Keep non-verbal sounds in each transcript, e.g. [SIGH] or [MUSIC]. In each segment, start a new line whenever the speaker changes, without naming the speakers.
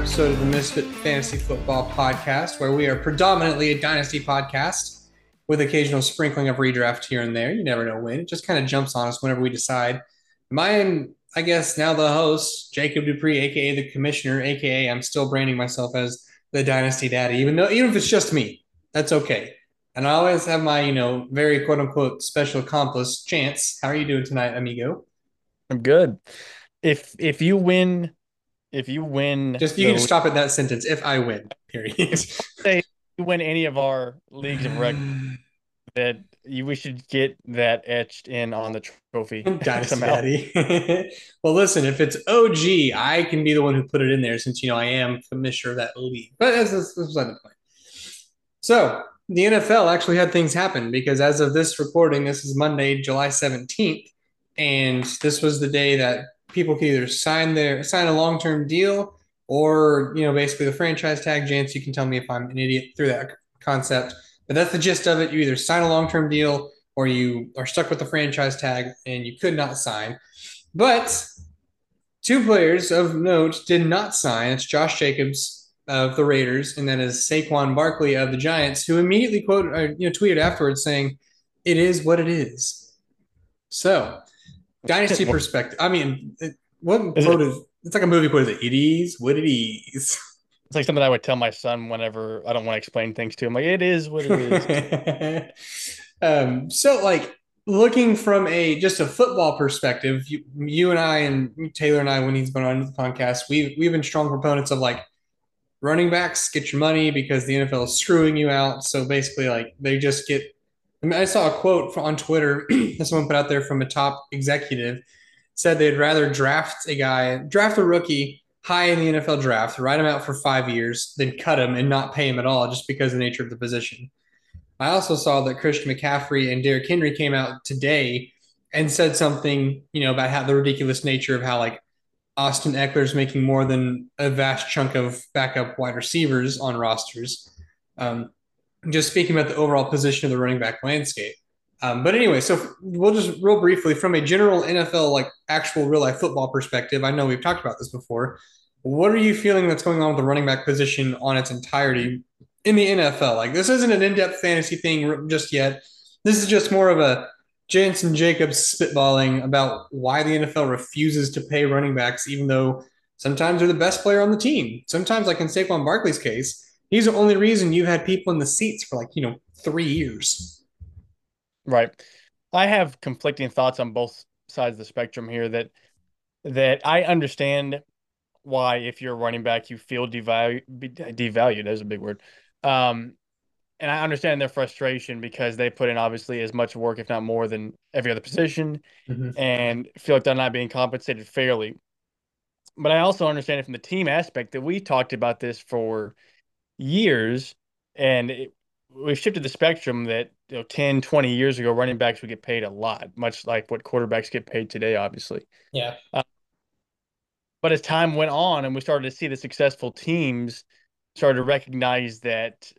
episode of the Misfit Fantasy Football Podcast, where we are predominantly a dynasty podcast with occasional sprinkling of redraft here and there. You never know when. It just kind of jumps on us whenever we decide. Am, I guess, now the host, Jacob Dupree, aka the commissioner, aka I'm still branding myself as the dynasty daddy, even though even if it's just me, that's okay. And I always have my, you know, very quote unquote special accomplice, Jance. How are you doing tonight, amigo?
I'm good. If if you win, if you win,
just you can just stop at that sentence. If I win, period. [LAUGHS]
say you win any of our leagues of record, [SIGHS] that you we should get that etched in on the trophy. [LAUGHS]
Dynasty [LAUGHS] well, listen, if it's OG, I can be the one who put it in there since you know I am commissioner of that league. But that's, that's, that's the point. So the NFL actually had things happen because as of this recording, this is Monday, July 17th, and this was the day that people can either sign their sign a long term deal or you know basically the franchise tag. Jance, you can tell me if I'm an idiot through that concept, but that's the gist of it. You either sign a long term deal or you are stuck with the franchise tag and you could not sign. But two players of note did not sign. It's Josh Jacobs of the Raiders, and that is Saquon Barkley of the Giants, who immediately quoted, uh, you know, tweeted afterwards saying, "It is what it is." So Dynasty [LAUGHS] perspective. I mean, it, what is quote it, is it's like a movie quote. Is it? It is what it is.
It's like something I would tell my son whenever I don't want to explain things to him. Like it is what it
is. [LAUGHS] um, so like looking from a just a football perspective, you, you and I and Taylor and I, when he's been on the podcast, we we've been strong proponents of like running backs get your money because the NFL is screwing you out. So basically, like they just get I, mean, I saw a quote on Twitter [CLEARS THROAT] that someone put out there from a top executive said they'd rather draft a guy, draft a rookie high in the NFL draft, write him out for five years, than cut him and not pay him at all just because of the nature of the position. I also saw that Christian McCaffrey and Derrick Henry came out today and said something, you know, about how the ridiculous nature of how like Austin Ekeler is making more than a vast chunk of backup wide receivers on rosters. Um, just speaking about the overall position of the running back landscape. Um, but anyway, so we'll just real briefly from a general NFL, like actual real life football perspective. I know we've talked about this before. What are you feeling that's going on with the running back position on its entirety in the NFL? Like this isn't an in depth fantasy thing just yet. This is just more of a Jansen Jacobs spitballing about why the NFL refuses to pay running backs, even though sometimes they're the best player on the team. Sometimes, like in Saquon Barkley's case, He's the only reason you've had people in the seats for like, you know, three years.
Right. I have conflicting thoughts on both sides of the spectrum here that that I understand why if you're a running back you feel devalued devalued is a big word. Um and I understand their frustration because they put in obviously as much work, if not more, than every other position, mm-hmm. and feel like they're not being compensated fairly. But I also understand it from the team aspect that we talked about this for years and it, we've shifted the spectrum that you know 10 20 years ago running backs would get paid a lot much like what quarterbacks get paid today obviously.
Yeah. Uh,
but as time went on and we started to see the successful teams started to recognize that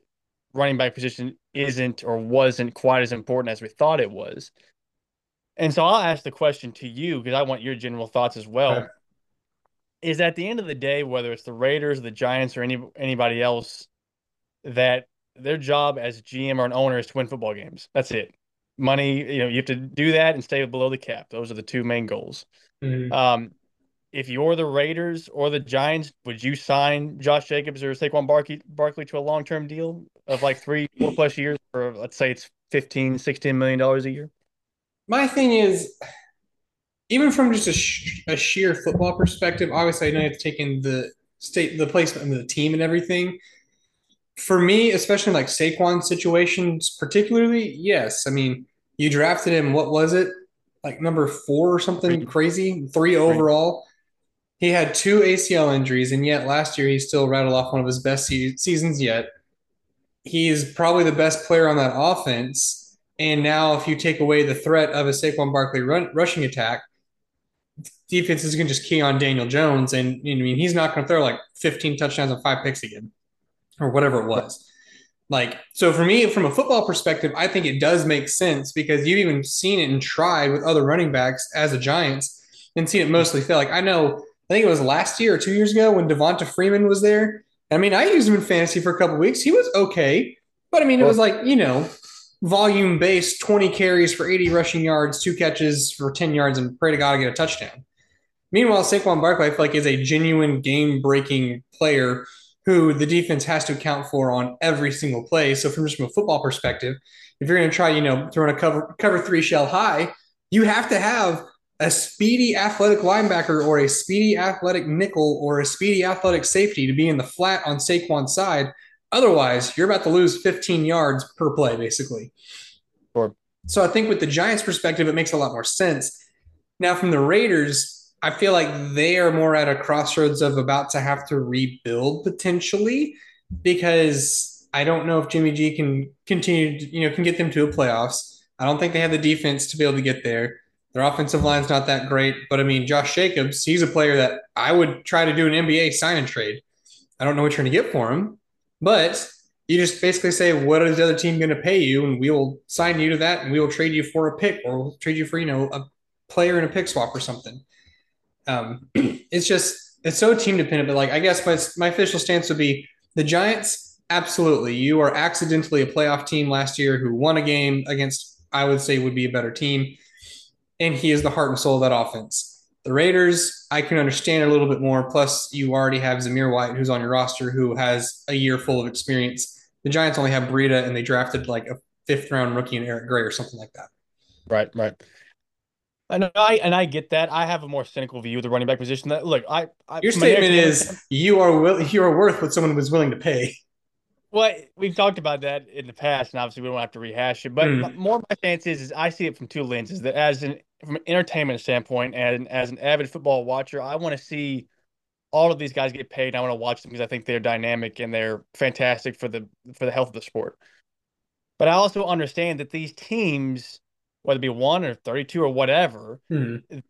running back position isn't or wasn't quite as important as we thought it was. And so i'll ask the question to you because i want your general thoughts as well. Okay. is at the end of the day whether it's the raiders the giants or any anybody else that their job as GM or an owner is to win football games. That's it. Money, you know, you have to do that and stay below the cap. Those are the two main goals. Mm-hmm. Um, if you're the Raiders or the Giants, would you sign Josh Jacobs or Saquon Barkley, Barkley to a long term deal of like three, four plus years, or let's say it's 15, 16 million dollars a year?
My thing is, even from just a, sh- a sheer football perspective, obviously I know you have to take in the state, the placement of the team and everything for me, especially like Saquon situations, particularly, yes. I mean, you drafted him. What was it? Like number four or something crazy, three overall. He had two ACL injuries, and yet last year he still rattled off one of his best se- seasons yet. He is probably the best player on that offense. And now, if you take away the threat of a Saquon Barkley run, rushing attack, defenses can just key on Daniel Jones, and you know, I mean he's not going to throw like 15 touchdowns and five picks again or whatever it was. Like, so for me, from a football perspective, I think it does make sense because you've even seen it and tried with other running backs as a Giants and seen it mostly fail. Like, I know I think it was last year or two years ago when Devonta Freeman was there. I mean, I used him in fantasy for a couple weeks. He was okay, but I mean, it was like you know, volume based, twenty carries for eighty rushing yards, two catches for ten yards, and pray to God to get a touchdown. Meanwhile, Saquon Barkley, I feel like, is a genuine game breaking player who the defense has to account for on every single play. So, from just from a football perspective, if you're going to try, you know, throwing a cover cover three shell high, you have to have a speedy athletic linebacker or a speedy athletic nickel or a speedy athletic safety to be in the flat on Saquon's side. Otherwise, you're about to lose 15 yards per play, basically.
Sure.
So I think with the Giants' perspective, it makes a lot more sense. Now, from the Raiders, I feel like they are more at a crossroads of about to have to rebuild potentially because I don't know if Jimmy G can continue, to, you know, can get them to a playoffs. I don't think they have the defense to be able to get there. Their offensive line's not that great, but I mean, Josh Jacobs, he's a player that I would try to do an NBA sign and trade. I don't know what you're going to get for him, but you just basically say, what is the other team going to pay you? And we will sign you to that and we will trade you for a pick or we'll trade you for, you know, a player in a pick swap or something. Um, [CLEARS THROAT] it's just, it's so team dependent, but like, I guess my, my official stance would be the Giants, absolutely. You are accidentally a playoff team last year who won a game against, I would say, would be a better team and he is the heart and soul of that offense. The Raiders, I can understand a little bit more. Plus, you already have Zamir White, who's on your roster, who has a year full of experience. The Giants only have Breida, and they drafted like a fifth round rookie in Eric Gray or something like that.
Right, right. And I and I get that. I have a more cynical view of the running back position. That look, I, I
your statement is you are will, you are worth what someone was willing to pay.
Well, we've talked about that in the past, and obviously we don't have to rehash it. But mm. more my stance is, is I see it from two lenses. That as an from an entertainment standpoint, and as an avid football watcher, I want to see all of these guys get paid. I want to watch them because I think they're dynamic and they're fantastic for the for the health of the sport. But I also understand that these teams, whether it be one or thirty-two or whatever, mm.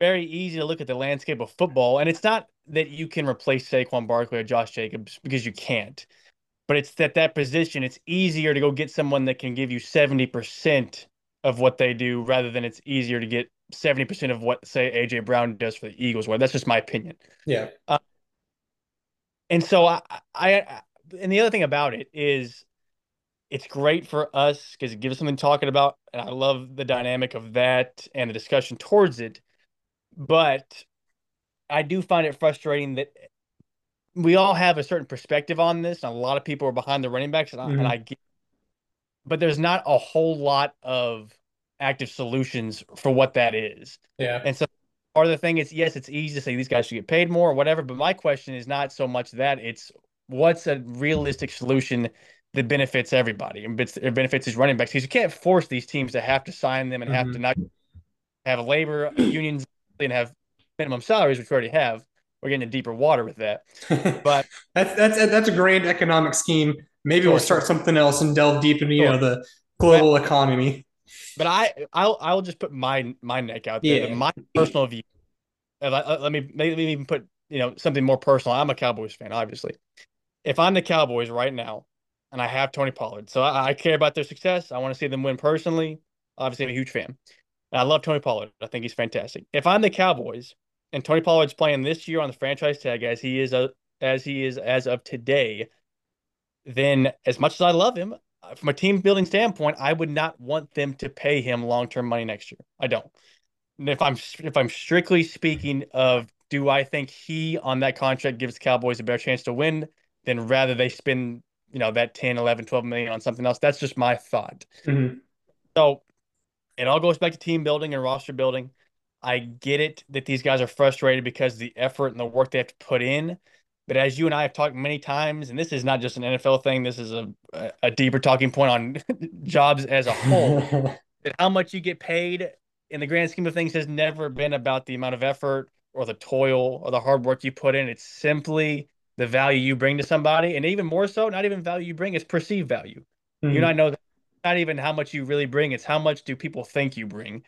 very easy to look at the landscape of football, and it's not that you can replace Saquon Barkley or Josh Jacobs because you can't but it's that that position it's easier to go get someone that can give you 70% of what they do rather than it's easier to get 70% of what say AJ Brown does for the Eagles well that's just my opinion.
Yeah. Uh,
and so I, I and the other thing about it is it's great for us because it gives us something talking about and I love the dynamic of that and the discussion towards it but I do find it frustrating that we all have a certain perspective on this, and a lot of people are behind the running backs, and, mm-hmm. I, and mm-hmm. I get, but there's not a whole lot of active solutions for what that is.
Yeah.
And so part of the thing is, yes, it's easy to say these guys should get paid more or whatever, but my question is not so much that it's what's a realistic solution that benefits everybody and it benefits his running backs because you can't force these teams to have to sign them and mm-hmm. have to not have labor unions and have minimum salaries, which we already have we're getting in deeper water with that. [LAUGHS] But
that's that's that's a grand economic scheme. Maybe sure, we'll start sure. something else and delve deep into sure. know the global but, economy.
But I I'll I'll just put my my neck out there. Yeah. My personal view. Let, let me maybe even put you know something more personal. I'm a Cowboys fan, obviously. If I'm the Cowboys right now, and I have Tony Pollard, so I, I care about their success. I want to see them win personally. Obviously, I'm a huge fan. And I love Tony Pollard. I think he's fantastic. If I'm the Cowboys and Tony Pollard's playing this year on the franchise tag as he is uh, as he is as of today, then as much as I love him, uh, from a team building standpoint, I would not want them to pay him long term money next year. I don't. And if I'm if I'm strictly speaking of do I think he on that contract gives Cowboys a better chance to win, then rather they spend, you know, that 10, 11, 12 million on something else. That's just my thought.
Mm-hmm.
So it all goes back to team building and roster building. I get it that these guys are frustrated because the effort and the work they have to put in. But as you and I have talked many times, and this is not just an NFL thing, this is a a deeper talking point on [LAUGHS] jobs as a whole. [LAUGHS] that how much you get paid in the grand scheme of things has never been about the amount of effort or the toil or the hard work you put in. It's simply the value you bring to somebody, and even more so, not even value you bring, it's perceived value. Mm-hmm. You I know that not even how much you really bring; it's how much do people think you bring.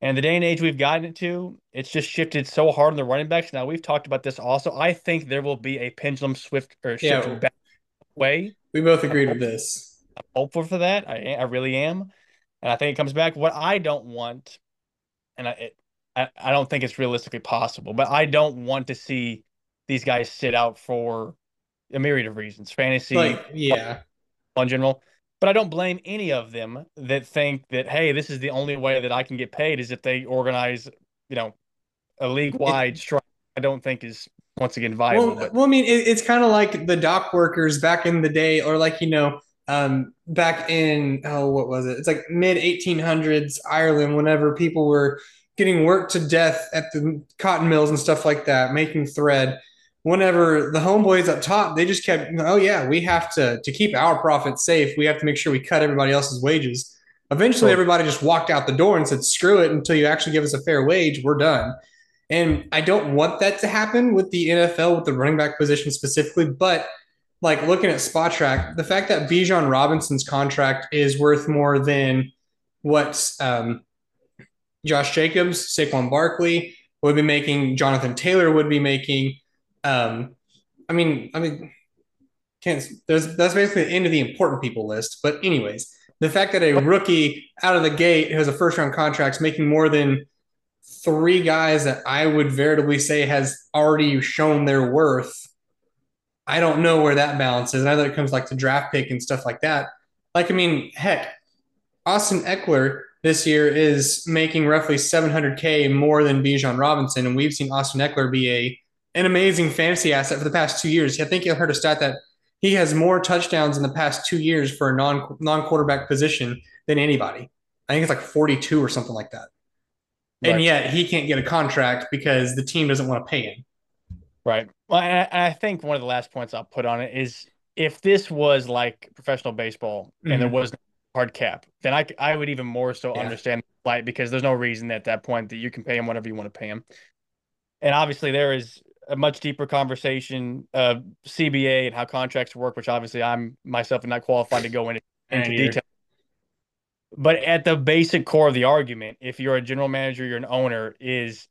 And the day and age we've gotten into, it's just shifted so hard on the running backs. Now we've talked about this also. I think there will be a pendulum swift or shift yeah, back way.
We both agreed with this.
I'm hopeful for that. I I really am, and I think it comes back. What I don't want, and I, it, I, I don't think it's realistically possible. But I don't want to see these guys sit out for a myriad of reasons, fantasy,
like yeah,
in general. But I don't blame any of them that think that hey, this is the only way that I can get paid is if they organize, you know, a league wide strike. I don't think is once again viable.
Well,
but
well I mean, it, it's kind of like the dock workers back in the day, or like you know, um, back in oh, what was it? It's like mid 1800s Ireland, whenever people were getting worked to death at the cotton mills and stuff like that, making thread. Whenever the homeboys up top, they just kept, oh yeah, we have to to keep our profits safe. We have to make sure we cut everybody else's wages. Eventually, everybody just walked out the door and said, "Screw it! Until you actually give us a fair wage, we're done." And I don't want that to happen with the NFL with the running back position specifically, but like looking at Spotrac, the fact that Bijan Robinson's contract is worth more than what um, Josh Jacobs, Saquon Barkley would be making, Jonathan Taylor would be making. Um, I mean, I mean, can't. There's that's basically the end of the important people list. But anyways, the fact that a rookie out of the gate who has a first round contract is making more than three guys that I would veritably say has already shown their worth. I don't know where that balance is. And know it comes like to draft pick and stuff like that. Like, I mean, heck, Austin Ekeler this year is making roughly 700K more than Bijan Robinson. And we've seen Austin Ekeler be a an amazing fantasy asset for the past two years. I think you heard a stat that he has more touchdowns in the past two years for a non non quarterback position than anybody. I think it's like 42 or something like that and yet he can't get a contract because the team doesn't want to pay him.
Right. Well, I, I, think one of the last points I'll put on it is if this was like professional baseball and mm-hmm. there was no hard cap, then I, I would even more so yeah. understand like because there's no reason at that point that you can pay him whatever you want to pay him. And obviously there is a much deeper conversation of CBA and how contracts work, which obviously I'm myself not qualified to go into, into detail but at the basic core of the argument, if you're a general manager, you're an owner, is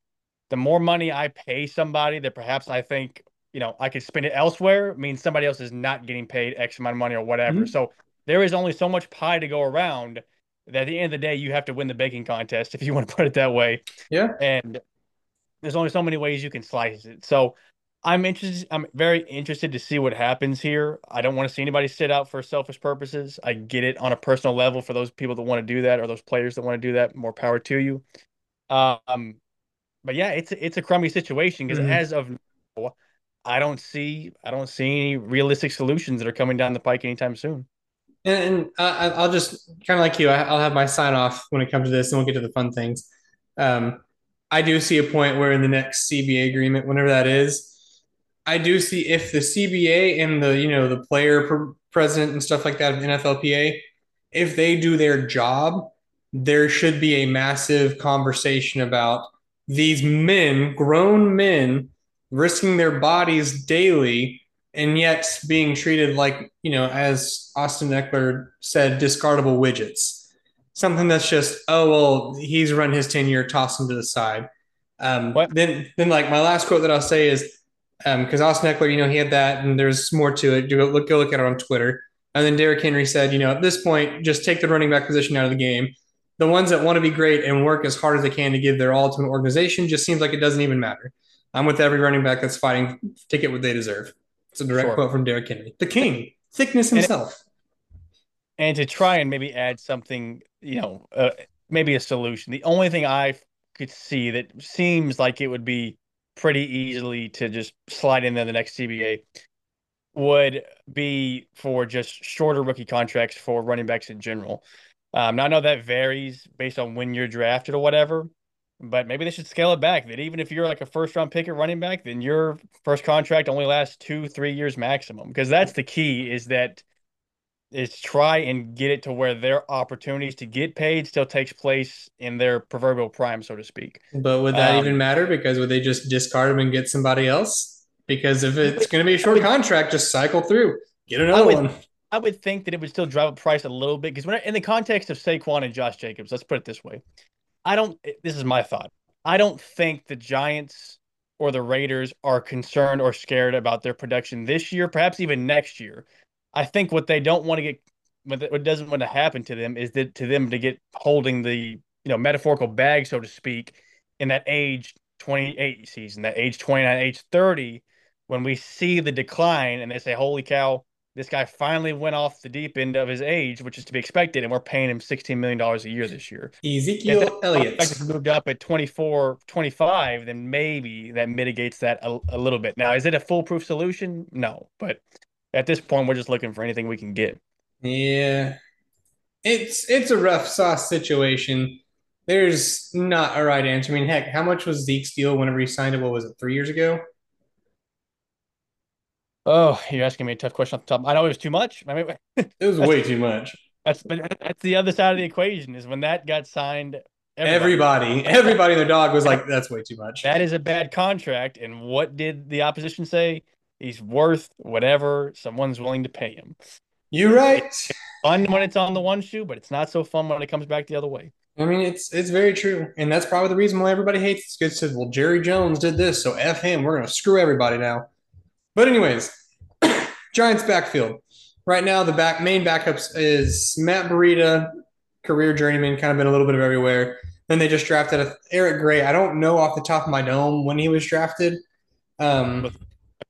the more money I pay somebody that perhaps I think, you know, I could spend it elsewhere means somebody else is not getting paid X amount of money or whatever. Mm-hmm. So there is only so much pie to go around that at the end of the day, you have to win the baking contest, if you want to put it that way.
Yeah.
And there's only so many ways you can slice it. So I'm interested. I'm very interested to see what happens here. I don't want to see anybody sit out for selfish purposes. I get it on a personal level for those people that want to do that or those players that want to do that. More power to you. Um, but yeah, it's it's a crummy situation because mm-hmm. as of now, I don't see I don't see any realistic solutions that are coming down the pike anytime soon.
And, and uh, I'll just kind of like you, I'll have my sign off when it comes to this, and we'll get to the fun things. Um, I do see a point where in the next CBA agreement, whenever that is I do see if the CBA and the you know the player president and stuff like that of NFLPA, if they do their job, there should be a massive conversation about these men, grown men, risking their bodies daily and yet being treated like you know as Austin Ekeler said, discardable widgets. Something that's just oh well, he's run his tenure, toss him to the side. Um, then then like my last quote that I'll say is because um, Austin Ekeler, you know, he had that, and there's more to it. Go look, go look at it on Twitter. And then Derrick Henry said, you know, at this point, just take the running back position out of the game. The ones that want to be great and work as hard as they can to give their all to an organization just seems like it doesn't even matter. I'm with every running back that's fighting to get what they deserve. It's a direct sure. quote from Derrick Henry, the king, thickness himself.
And, and to try and maybe add something, you know, uh, maybe a solution. The only thing I could see that seems like it would be pretty easily to just slide in there the next CBA would be for just shorter rookie contracts for running backs in general. Um, now I know that varies based on when you're drafted or whatever, but maybe they should scale it back. That even if you're like a first round pick at running back, then your first contract only lasts two, three years maximum. Because that's the key is that is try and get it to where their opportunities to get paid still takes place in their proverbial prime, so to speak.
But would that um, even matter? Because would they just discard them and get somebody else? Because if it's going to be a short contract, just cycle through, get another
would,
one.
I would think that it would still drive up price a little bit because when in the context of Saquon and Josh Jacobs, let's put it this way, I don't. This is my thought. I don't think the Giants or the Raiders are concerned or scared about their production this year, perhaps even next year I think what they don't want to get, what doesn't want to happen to them is that to them to get holding the you know metaphorical bag, so to speak, in that age 28 season, that age 29, age 30, when we see the decline and they say, holy cow, this guy finally went off the deep end of his age, which is to be expected, and we're paying him $16 million a year this year.
Ezekiel Elliott.
moved up at 24, 25, then maybe that mitigates that a, a little bit. Now, is it a foolproof solution? No, but at this point, we're just looking for anything we can get.
Yeah. It's it's a rough sauce situation. There's not a right answer. I mean, heck, how much was Zeke's deal whenever he signed it? What was it, three years ago?
Oh, you're asking me a tough question off the top. I know it was too much. I mean, [LAUGHS]
it was way too much.
That's that's the other side of the equation is when that got signed.
Everybody, everybody, everybody their dog was like, "That's way too much."
That is a bad contract. And what did the opposition say? He's worth whatever someone's willing to pay him.
You're right.
It's fun when it's on the one shoe, but it's not so fun when it comes back the other way.
I mean, it's it's very true, and that's probably the reason why everybody hates it. Because well, Jerry Jones did this, so f him. We're gonna screw everybody now. But anyways, [COUGHS] Giants backfield. Right now, the back main backups is Matt Breida, career journeyman, kind of been a little bit of everywhere. Then they just drafted a, Eric Gray. I don't know off the top of my dome when he was drafted. Um,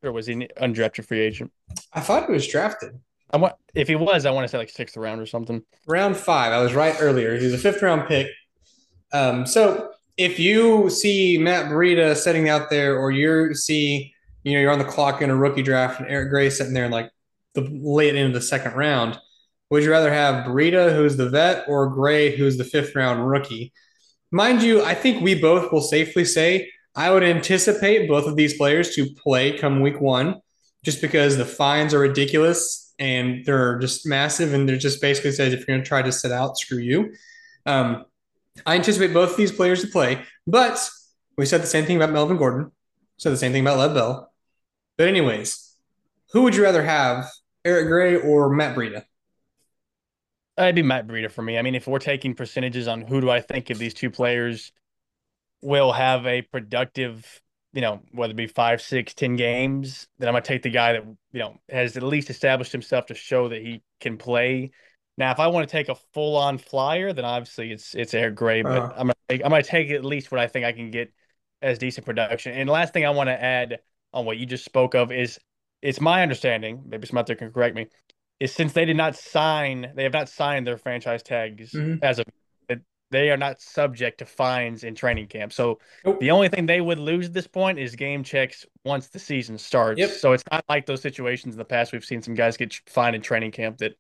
or was he undrafted free agent?
I thought he was drafted.
I want if he was, I want to say like sixth round or something.
Round five. I was right earlier. He's a fifth round pick. Um, so if you see Matt Breida sitting out there, or you see you know, you're on the clock in a rookie draft and Eric Gray sitting there in like the late end of the second round. Would you rather have Breida, who's the vet, or Gray, who's the fifth round rookie? Mind you, I think we both will safely say I would anticipate both of these players to play come week one, just because the fines are ridiculous and they're just massive. And they're just basically says if you're going to try to sit out, screw you. Um, I anticipate both of these players to play, but we said the same thing about Melvin Gordon, said the same thing about Lev Bell. But anyways, who would you rather have, Eric Gray or Matt Breida?
It'd be Matt Breida for me. I mean, if we're taking percentages on who do I think of these two players will have a productive, you know, whether it be five, six, ten games, then I'm gonna take the guy that you know has at least established himself to show that he can play. Now, if I want to take a full on flyer, then obviously it's it's Eric Gray, but uh-huh. I'm gonna take, I'm gonna take at least what I think I can get as decent production. And last thing I want to add on what you just spoke of is it's my understanding, maybe some out there can correct me, is since they did not sign, they have not signed their franchise tags mm-hmm. as of they are not subject to fines in training camp. So nope. the only thing they would lose at this point is game checks once the season starts. Yep. So it's not like those situations in the past we've seen some guys get fined in training camp that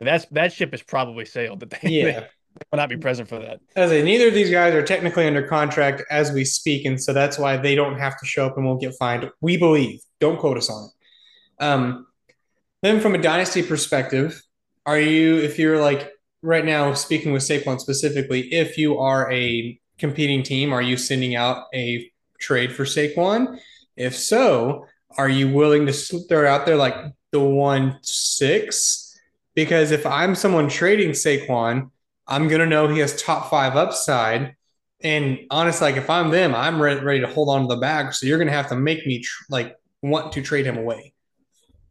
that's that ship is probably sailed that they, yeah. they will not be present for that.
As a, neither of these guys are technically under contract as we speak, and so that's why they don't have to show up and won't get fined. We believe. Don't quote us on it. Um, then, from a dynasty perspective, are you if you're like right now, speaking with Saquon specifically, if you are a competing team, are you sending out a trade for Saquon? If so, are you willing to throw out there like the one six? Because if I'm someone trading Saquon, I'm gonna know he has top five upside. And honestly, like if I'm them, I'm ready, ready to hold on to the bag. So you're gonna have to make me tr- like want to trade him away.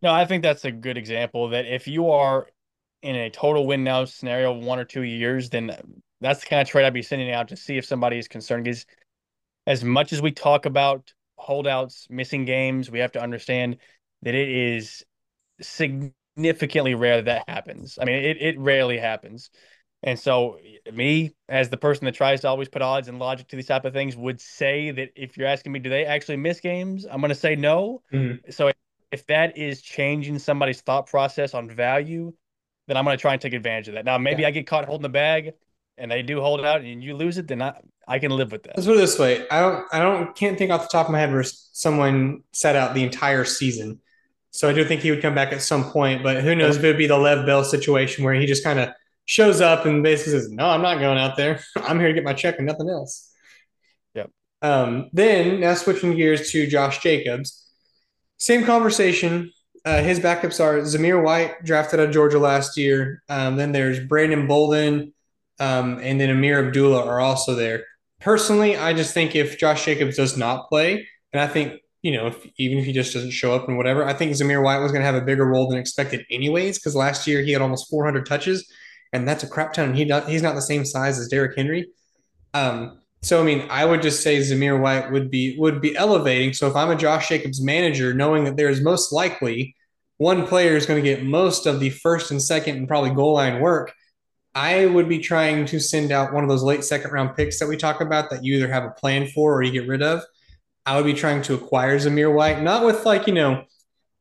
No, I think that's a good example that if you are in a total win now scenario, one or two years, then that's the kind of trade I'd be sending out to see if somebody is concerned. Because as much as we talk about holdouts, missing games, we have to understand that it is significantly rare that, that happens. I mean, it, it rarely happens. And so, me, as the person that tries to always put odds and logic to these type of things, would say that if you're asking me, do they actually miss games? I'm going to say no. Mm-hmm. So, if that is changing somebody's thought process on value, then I'm going to try and take advantage of that. Now, maybe yeah. I get caught holding the bag and they do hold out and you lose it, then I, I can live with that.
Let's put it this way. I don't, I don't, can't think off the top of my head where someone set out the entire season. So I do think he would come back at some point, but who knows if it would be the Lev Bell situation where he just kind of shows up and basically says, no, I'm not going out there. [LAUGHS] I'm here to get my check and nothing else.
Yep.
Um, then now switching gears to Josh Jacobs, same conversation. Uh, his backups are Zamir White, drafted out of Georgia last year. Um, then there's Brandon Bolden, um, and then Ameer Abdullah are also there. Personally, I just think if Josh Jacobs does not play, and I think you know, if, even if he just doesn't show up and whatever, I think Zamir White was going to have a bigger role than expected, anyways. Because last year he had almost 400 touches, and that's a crap ton. He not, he's not the same size as Derrick Henry. Um, So I mean, I would just say Zamir White would be would be elevating. So if I'm a Josh Jacobs manager, knowing that there's most likely one player is going to get most of the first and second and probably goal line work, I would be trying to send out one of those late second round picks that we talk about that you either have a plan for or you get rid of. I would be trying to acquire Zamir White, not with like, you know,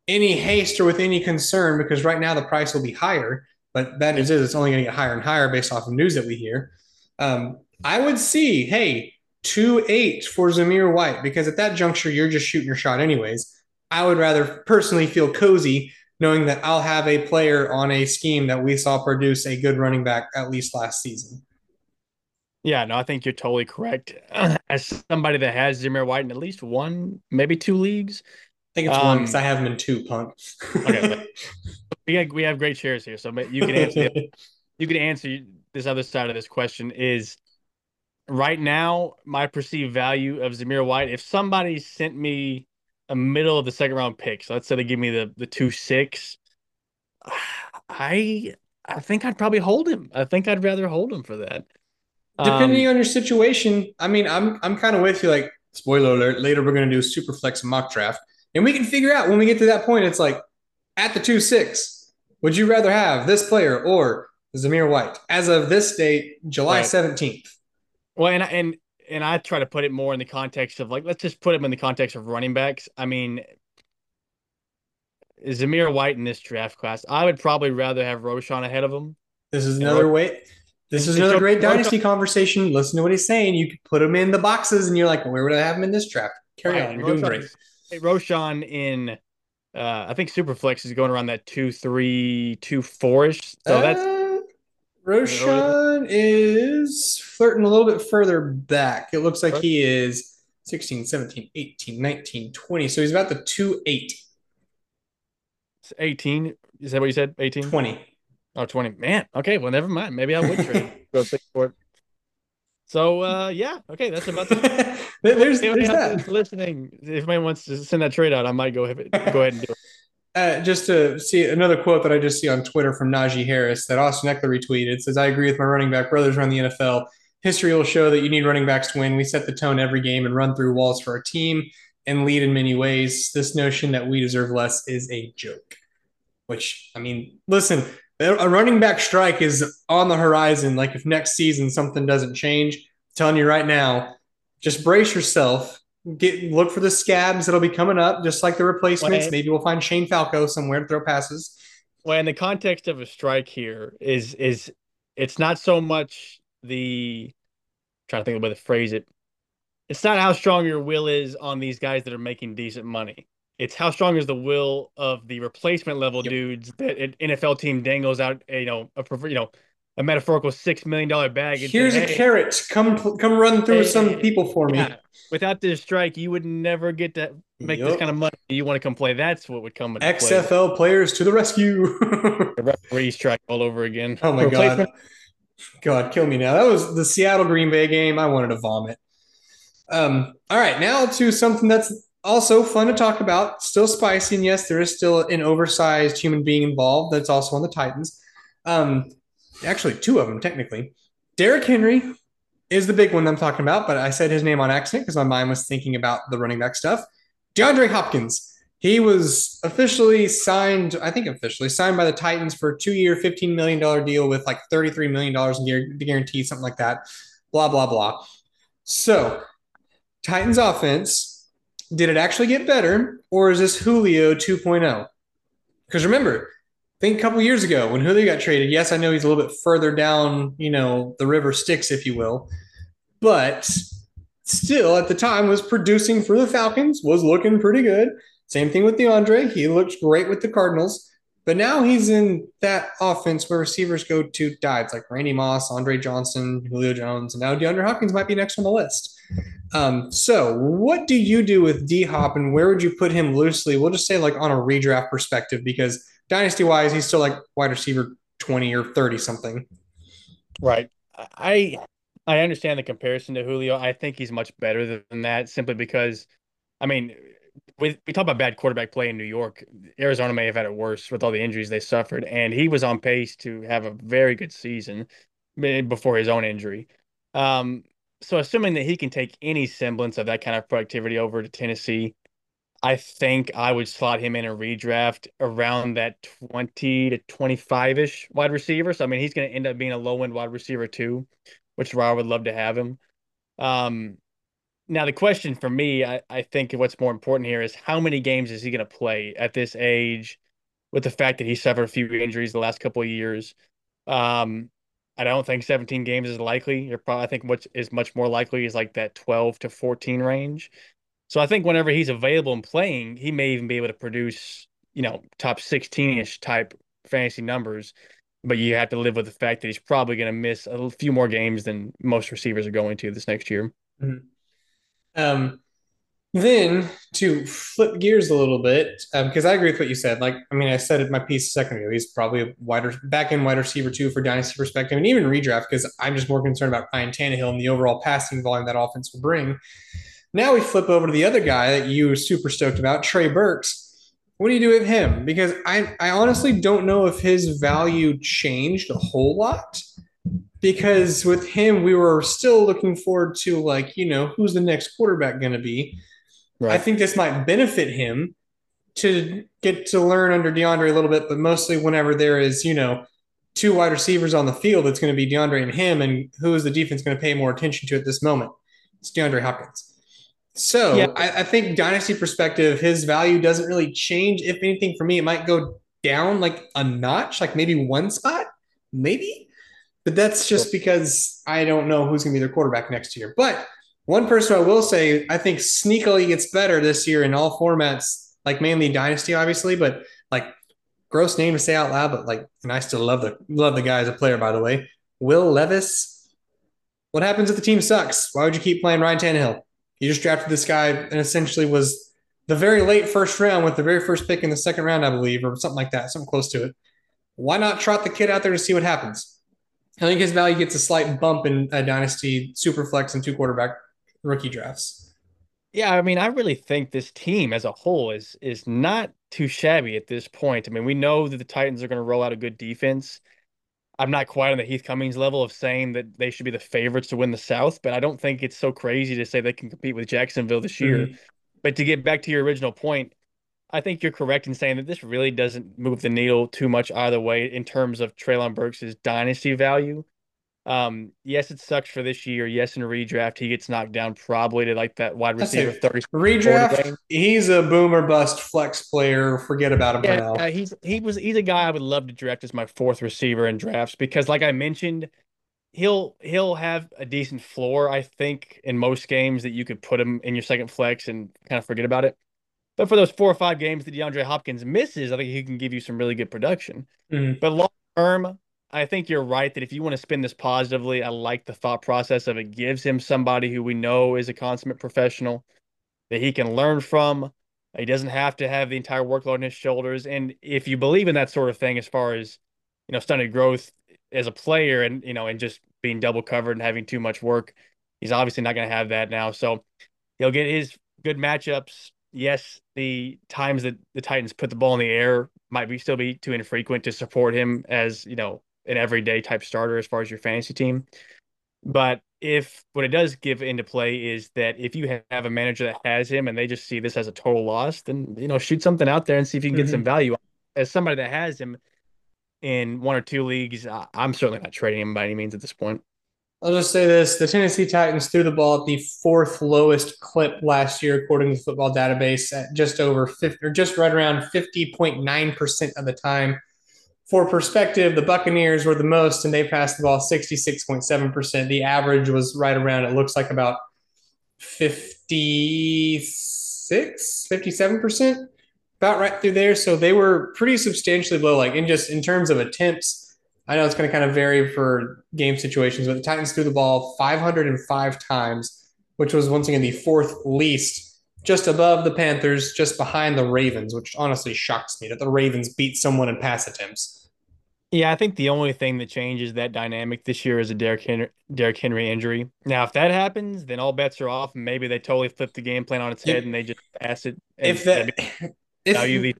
any haste or with any concern, because right now the price will be higher. But that is, it's only going to get higher and higher based off of news that we hear. Um, I would see, hey, two eight for Zamir White, because at that juncture, you're just shooting your shot anyways. I would rather personally feel cozy knowing that I'll have a player on a scheme that we saw produce a good running back at least last season.
Yeah, no, I think you're totally correct. [CLEARS THROAT] As somebody that has Zamir White in at least one, maybe two leagues.
I think it's um, one because I have him in two, punk.
okay, [LAUGHS] we have, we have great shares here, so you can answer the, [LAUGHS] you can answer this other side of this question is right now my perceived value of Zamir White. If somebody sent me a middle of the second round pick, so let's say they give me the the two six, [SIGHS] I I think I'd probably hold him. I think I'd rather hold him for that.
Depending um, on your situation, I mean, I'm I'm kind of with you. Like, spoiler alert, later we're gonna do a super flex mock draft, and we can figure out when we get to that point. It's like at the two six, would you rather have this player or Zamir White as of this date, July seventeenth?
Right. Well, and and and I try to put it more in the context of like let's just put him in the context of running backs. I mean, Zamir White in this draft class, I would probably rather have Roschon ahead of him.
This is another way. This is another great dynasty conversation. Listen to what he's saying. You could put him in the boxes, and you're like, well, where would I have him in this draft? Carry right. on. You're doing great.
Hey, Roschon in, uh, I think Superflex is going around that two three two four ish. So uh, that's
Roschon is flirting a little bit further back. It looks like he is 16, 17, 18, 19, 20. So he's about the 2 8.
18. Is that what you said? 18?
20.
Oh, 20. Man. Okay. Well, never mind. Maybe I would trade. [LAUGHS] Go for it. So uh yeah, okay, that's about [LAUGHS] the
there's, there's that.
listening. If anyone wants to send that trade out, I might go ahead go ahead and do it.
Uh, just to see another quote that I just see on Twitter from Najee Harris that Austin Ekeler retweeted says, I agree with my running back brothers around the NFL. History will show that you need running backs to win. We set the tone every game and run through walls for our team and lead in many ways. This notion that we deserve less is a joke. Which, I mean, listen, a running back strike is on the horizon. Like if next season something doesn't change, I'm telling you right now, just brace yourself. Get look for the scabs that'll be coming up, just like the replacements. Maybe we'll find Shane Falco somewhere to throw passes.
Well, in the context of a strike here, is is it's not so much the I'm trying to think of a way to phrase it. It's not how strong your will is on these guys that are making decent money. It's how strong is the will of the replacement level yep. dudes that an NFL team dangles out, you know, a you know, a metaphorical six million dollar bag.
Here's say, a hey, carrot. Come come run through hey, some people for yeah. me.
Without this strike, you would never get to make yep. this kind of money. You want to come play? That's what would come.
XFL play. players to the rescue.
the referee strike all over again.
Oh my god. God, kill me now. That was the Seattle Green Bay game. I wanted to vomit. Um, all right, now to something that's also fun to talk about. Still spicy, and yes, there is still an oversized human being involved. That's also on the Titans. Um, actually, two of them technically. Derrick Henry is the big one I'm talking about, but I said his name on accident because my mind was thinking about the running back stuff. DeAndre Hopkins. He was officially signed, I think officially signed by the Titans for a two-year, $15 million deal with like $33 million in guarantee, something like that. Blah, blah, blah. So Titans offense did it actually get better, or is this Julio 2.0? Because remember, think a couple years ago when Julio got traded. Yes, I know he's a little bit further down, you know, the river Styx, if you will, but still at the time was producing for the Falcons, was looking pretty good. Same thing with DeAndre. He looked great with the Cardinals. But now he's in that offense where receivers go to dives like Randy Moss, Andre Johnson, Julio Jones, and now DeAndre Hopkins might be next on the list. Um, so, what do you do with D Hop and where would you put him loosely? We'll just say, like, on a redraft perspective, because dynasty wise, he's still like wide receiver 20 or 30 something.
Right. I I understand the comparison to Julio. I think he's much better than that simply because, I mean, we, we talk about bad quarterback play in New York. Arizona may have had it worse with all the injuries they suffered, and he was on pace to have a very good season before his own injury. Um, so assuming that he can take any semblance of that kind of productivity over to Tennessee, I think I would slot him in a redraft around that 20 to 25 ish wide receiver. So, I mean, he's going to end up being a low end wide receiver too, which is I would love to have him. Um, now, the question for me, I, I think what's more important here is how many games is he going to play at this age with the fact that he suffered a few injuries the last couple of years? Um, I don't think 17 games is likely. You're probably, I think what is much more likely is like that 12 to 14 range. So I think whenever he's available and playing, he may even be able to produce, you know, top 16 ish type fantasy numbers. But you have to live with the fact that he's probably going to miss a few more games than most receivers are going to this next year.
Mm-hmm. Um, then to flip gears a little bit, because um, I agree with what you said. Like, I mean, I said it my piece second ago. He's probably a wider back end wide receiver too for dynasty perspective, and even redraft because I'm just more concerned about Ryan Tannehill and the overall passing volume that offense will bring. Now we flip over to the other guy that you were super stoked about, Trey Burks. What do you do with him? Because I, I honestly don't know if his value changed a whole lot because with him, we were still looking forward to like, you know, who's the next quarterback going to be. Right. I think this might benefit him to get to learn under DeAndre a little bit, but mostly whenever there is, you know, two wide receivers on the field, it's going to be DeAndre and him, and who is the defense going to pay more attention to at this moment? It's DeAndre Hopkins. So yeah. I, I think dynasty perspective, his value doesn't really change. If anything, for me, it might go down like a notch, like maybe one spot, maybe. But that's just because I don't know who's going to be their quarterback next year. But one person I will say, I think sneakily gets better this year in all formats, like mainly Dynasty, obviously, but like gross name to say out loud, but like, and I still love the love the guy as a player, by the way. Will Levis. What happens if the team sucks? Why would you keep playing Ryan Tannehill? You just drafted this guy and essentially was the very late first round with the very first pick in the second round, I believe, or something like that, something close to it. Why not trot the kid out there to see what happens? I think his value gets a slight bump in a dynasty super flex and two quarterback rookie drafts.
Yeah, I mean, I really think this team as a whole is is not too shabby at this point. I mean, we know that the Titans are going to roll out a good defense. I'm not quite on the Heath Cummings level of saying that they should be the favorites to win the South, but I don't think it's so crazy to say they can compete with Jacksonville this year. Mm-hmm. But to get back to your original point, I think you're correct in saying that this really doesn't move the needle too much either way in terms of Treylon Burks' dynasty value. Um, yes, it sucks for this year. Yes, in a redraft, he gets knocked down probably to like that wide receiver thirty.
Redraft, he's a boomer bust flex player. Forget about him yeah,
uh, he's he was he's a guy I would love to draft as my fourth receiver in drafts because, like I mentioned, he'll he'll have a decent floor. I think in most games that you could put him in your second flex and kind of forget about it. But for those four or five games that DeAndre Hopkins misses, I think he can give you some really good production. Mm-hmm. But long term, I think you're right that if you want to spin this positively, I like the thought process of it gives him somebody who we know is a consummate professional that he can learn from. He doesn't have to have the entire workload on his shoulders. And if you believe in that sort of thing, as far as you know, stunted growth as a player, and you know, and just being double covered and having too much work, he's obviously not going to have that now. So he'll get his good matchups yes, the times that the Titans put the ball in the air might be still be too infrequent to support him as, you know, an everyday type starter as far as your fantasy team. But if what it does give into play is that if you have a manager that has him and they just see this as a total loss, then you know shoot something out there and see if you can get mm-hmm. some value. As somebody that has him in one or two leagues, I'm certainly not trading him by any means at this point.
I'll just say this: the Tennessee Titans threw the ball at the fourth lowest clip last year, according to the Football Database, at just over 50, or just right around 50.9 percent of the time. For perspective, the Buccaneers were the most, and they passed the ball 66.7 percent. The average was right around. It looks like about 56, 57 percent, about right through there. So they were pretty substantially low, like in just in terms of attempts I know it's going to kind of vary for game situations, but the Titans threw the ball 505 times, which was once again the fourth least, just above the Panthers, just behind the Ravens, which honestly shocks me that the Ravens beat someone in pass attempts.
Yeah, I think the only thing that changes that dynamic this year is a Derrick Henry, Derrick Henry injury. Now, if that happens, then all bets are off, and maybe they totally flip the game plan on its head and they just pass it.
If that, [LAUGHS] if,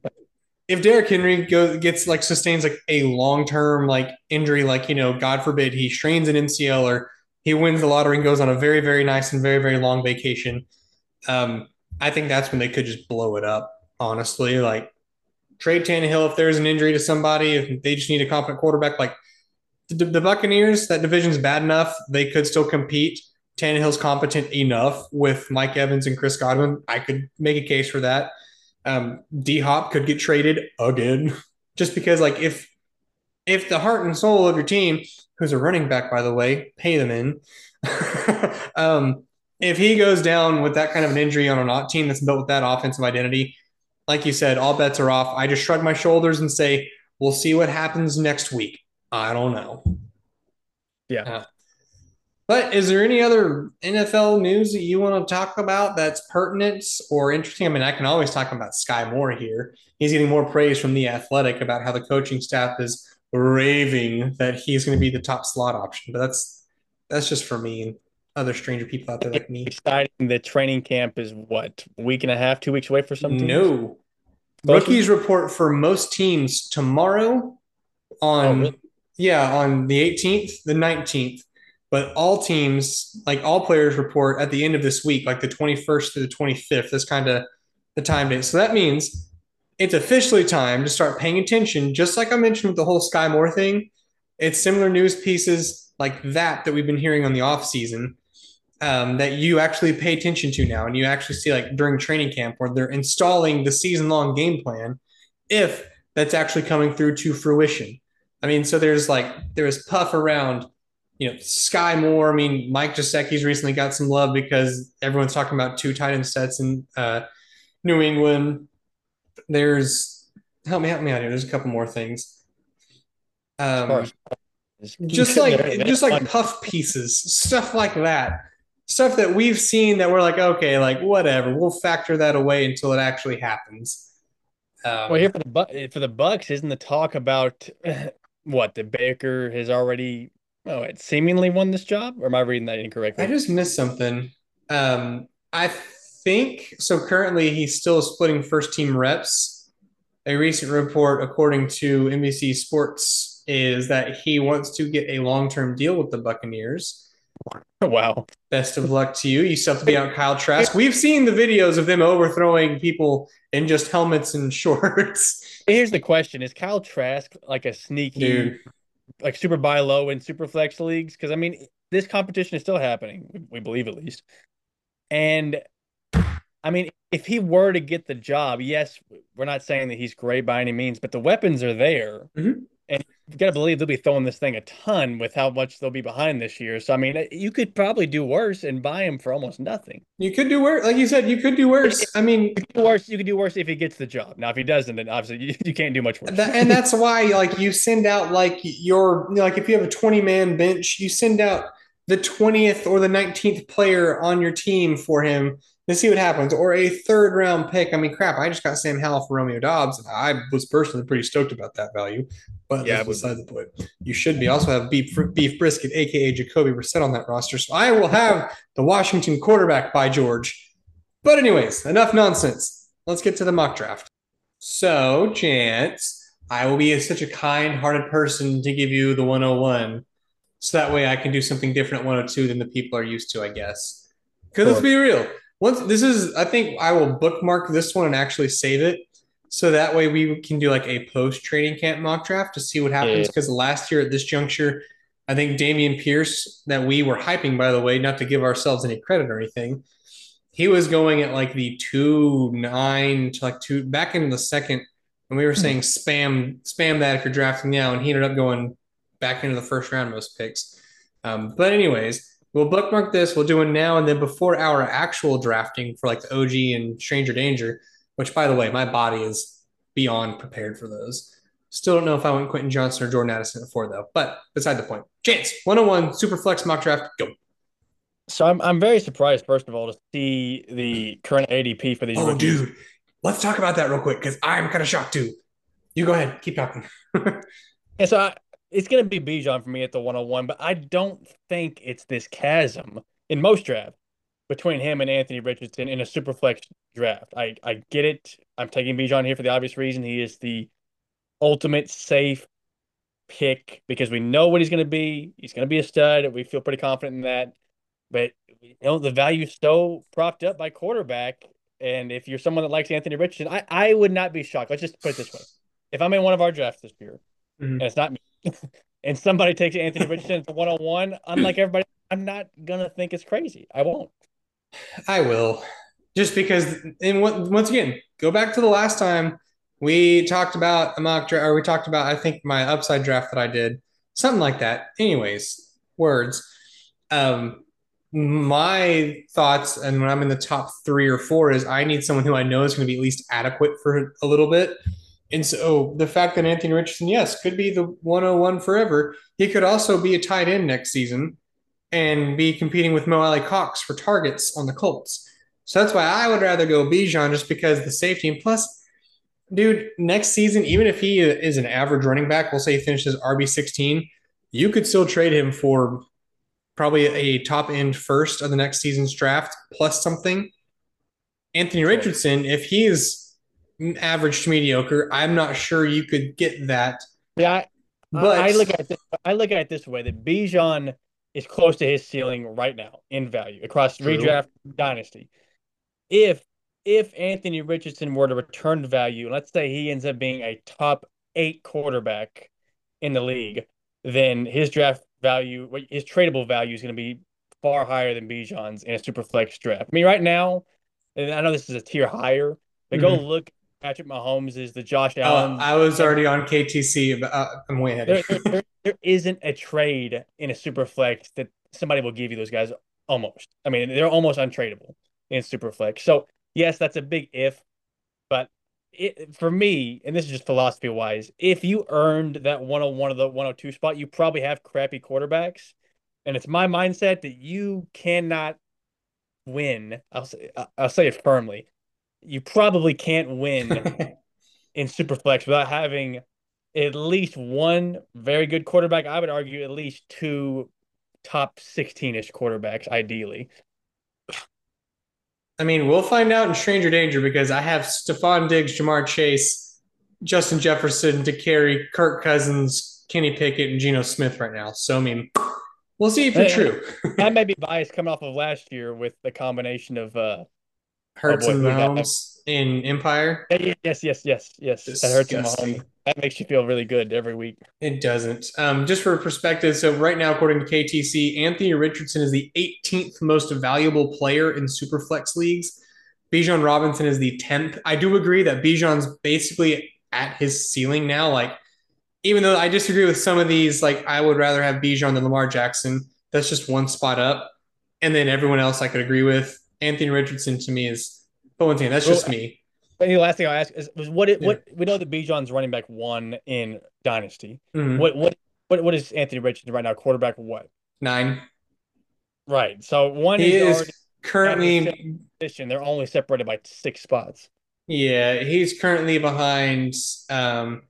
if Derrick Henry goes gets like sustains like a long term like injury, like you know, God forbid he strains an MCL or he wins the lottery and goes on a very, very nice and very, very long vacation. Um, I think that's when they could just blow it up, honestly. Like trade Tannehill if there's an injury to somebody, if they just need a competent quarterback. Like the, the Buccaneers, that division's bad enough. They could still compete. Tannehill's competent enough with Mike Evans and Chris Godwin. I could make a case for that. Um, D Hop could get traded again, [LAUGHS] just because like if if the heart and soul of your team, who's a running back by the way, pay them in. [LAUGHS] um, if he goes down with that kind of an injury on a not team that's built with that offensive identity, like you said, all bets are off. I just shrug my shoulders and say, we'll see what happens next week. I don't know.
Yeah. Uh,
but is there any other NFL news that you want to talk about that's pertinent or interesting? I mean, I can always talk about Skyy Moore here. He's getting more praise from the athletic about how the coaching staff is raving that he's going to be the top slot option. But that's that's just for me other stranger people out there like me.
Exciting. The training camp is what week and a half, two weeks away for some teams.
No, rookies report for most teams tomorrow on oh, really? yeah on the 18th, the 19th. But all teams, like all players, report at the end of this week, like the 21st to the 25th. That's kind of the time date. So that means it's officially time to start paying attention. Just like I mentioned with the whole Skyy Moore thing, it's similar news pieces like that that we've been hearing on the off season um, that you actually pay attention to now, and you actually see like during training camp where they're installing the season long game plan, if that's actually coming through to fruition. I mean, so there's like there is puff around, you know, Skyy Moore. I mean, Mike Gesicki's recently got some love because everyone's talking about two tight end sets in uh, New England. There's help me help me out here. There's a couple more things. Um, just like [LAUGHS] just like puff pieces, stuff like that stuff that we've seen that we're like, okay, like whatever, we'll factor that away until it actually happens.
Um, well, here for the for the Bucks, isn't the talk about [CLEARS THROAT] what the Baker has already oh it seemingly won this job, or am I reading that incorrectly?
I just missed something. Um, I think so. Currently, he's still splitting first team reps. A recent report, according to NBC Sports, is that he wants to get a long term deal with the Buccaneers. [LAUGHS]
Wow.
Best of luck to you. You still have to be on [LAUGHS] Kyle Trask. We've seen the videos of them overthrowing people in just helmets and [LAUGHS] shorts.
Here's the question Is Kyle Trask like a sneaky, Dude. like super buy low in super flex leagues? Because, I mean, this competition is still happening, we believe at least. And I mean, if he were to get the job, yes, we're not saying that he's great by any means, but the weapons are there. Mm-hmm. And you got to believe they'll be throwing this thing a ton with how much they'll be behind this year. So I mean, you could probably do worse and buy him for almost nothing.
You could do worse, like you said. You could do worse. I mean,
you could do worse. You could do worse if he gets the job. Now, if he doesn't, then obviously you, you can't do much worse.
and that's why, like, you send out like your like if you have a twenty man bench, you send out the twentieth or the nineteenth player on your team for him Let's see what happens. Or a third round pick. I mean, crap, I just got Sam Howell for Romeo Doubs. I was personally pretty stoked about that value. But yeah, beside the point. You should be. Also have beef beef brisket, aka Jacoby Brissett on that roster. So I will have the Washington quarterback by George. But anyways, enough nonsense. Let's get to the mock draft. So, Jance, I will be such a kind-hearted person to give you the 101. So that way I can do something different at 102 than the people are used to, I guess. Because let's be real once this is i think i will bookmark this one and actually save it. So that way we can do like a post training camp mock draft to see what happens. because yeah. last year at this juncture i think Dameon Pierce that we were hyping by the way not to give ourselves any credit or anything he was going at like the two nine to like two back into the second and we were saying spam spam that if you're drafting now. And he ended up going back into the first round most picks. Um, but anyways we'll bookmark this. We'll do it now and then before our actual drafting for like the OG and Stranger Danger, which by the way, my body is beyond prepared for those. Still don't know if I went Quentin Johnston or Jordan Addison before though, but beside the point. Jance, 101 super flex mock draft, go.
So I'm I'm very surprised, first of all, to see the current ADP for these.
Oh, rookies. dude, let's talk about that real quick because I'm kind of shocked too. You go ahead, keep talking. [LAUGHS]
and so I, it's going to be Bijan for me at the 101, but I don't think it's this chasm in most drafts between him and Anthony Richardson in a super flex draft. I, I get it. I'm taking Bijan here for the obvious reason. He is the ultimate safe pick because we know what he's going to be. He's going to be a stud. We feel pretty confident in that. But you know the value's so propped up by quarterback, and if you're someone that likes Anthony Richardson, I I would not be shocked. Let's just put it this way: if I'm in one of our drafts this year, mm-hmm. and it's not me, [LAUGHS] and somebody takes Anthony Richardson to 101, unlike everybody, I'm not gonna think it's crazy. I won't.
I will, just because. And once again, go back to the last time we talked about a mock draft, or we talked about I think my upside draft that I did, something like that. Anyways, words. Um, my thoughts, and when I'm in the top three or four, is I need someone who I know is going to be at least adequate for a little bit. And so the fact that Anthony Richardson, yes, could be the 101 forever, he could also be a tight end next season and be competing with Mo Alie-Cox for targets on the Colts. So that's why I would rather go Bijan just because the safety. And plus, dude, next season, even if he is an average running back, we'll say he finishes RB16, you could still trade him for probably a top end first of the next season's draft plus something. Anthony Richardson, if he is average to mediocre, I'm not sure you could get that.
Yeah, I, but I look at this, I look at it this way: that Bijan is close to his ceiling right now in value across True. redraft dynasty. If if Anthony Richardson were to return value, let's say he ends up being a top eight quarterback in the league, then his draft value, his tradable value is going to be far higher than Bijan's in a super flex draft. I mean, right now, and I know this is a tier higher, but mm-hmm. go look. Patrick Mahomes is the Josh oh, Allen.
I was already on KTC, but uh, I'm way ahead.
There, there, there isn't a trade in a super flex that somebody will give you those guys almost. I mean, they're almost untradeable in super flex. So yes, that's a big if, but it, for me, and this is just philosophy wise, if you earned that 101 of the 102 spot, you probably have crappy quarterbacks. And it's my mindset that you cannot win. I'll say, I'll say it firmly. You probably can't win [LAUGHS] in Superflex without having at least one very good quarterback. I would argue at least two top 16 ish quarterbacks, ideally.
I mean, we'll find out in Stranger Danger because I have Stefon Diggs, Ja'Marr Chase, Justin Jefferson to carry Kirk Cousins, Kenny Pickett, and Geno Smith right now. So I mean, we'll see if it's true.
that [LAUGHS] may be biased coming off of last year with the combination of uh
Hurts oh and Mahomes in Empire.
Yes, yes, yes, yes. Disgusting. That hurts Mahomes. That makes you feel really good every week.
It doesn't. Um, just for perspective, so right now, according to KTC, Anthony Richardson is the 18th most valuable player in Superflex leagues. Bijan Robinson is the 10th. I do agree that Bijan's basically at his ceiling now. Like, even though I disagree with some of these, like I would rather have Bijan than Lamar Jackson. That's just one spot up. And then everyone else I could agree with. Anthony Richardson to me is, but that's just me.
And the last thing I'll ask is was what it, yeah. what we know that Bijan's running back one in Dynasty. Mm-hmm. What what what what is Anthony Richardson right now? Quarterback what?
Nine.
Right. So one
he is, currently
position. They're only separated by six spots.
Yeah, he's currently behind um,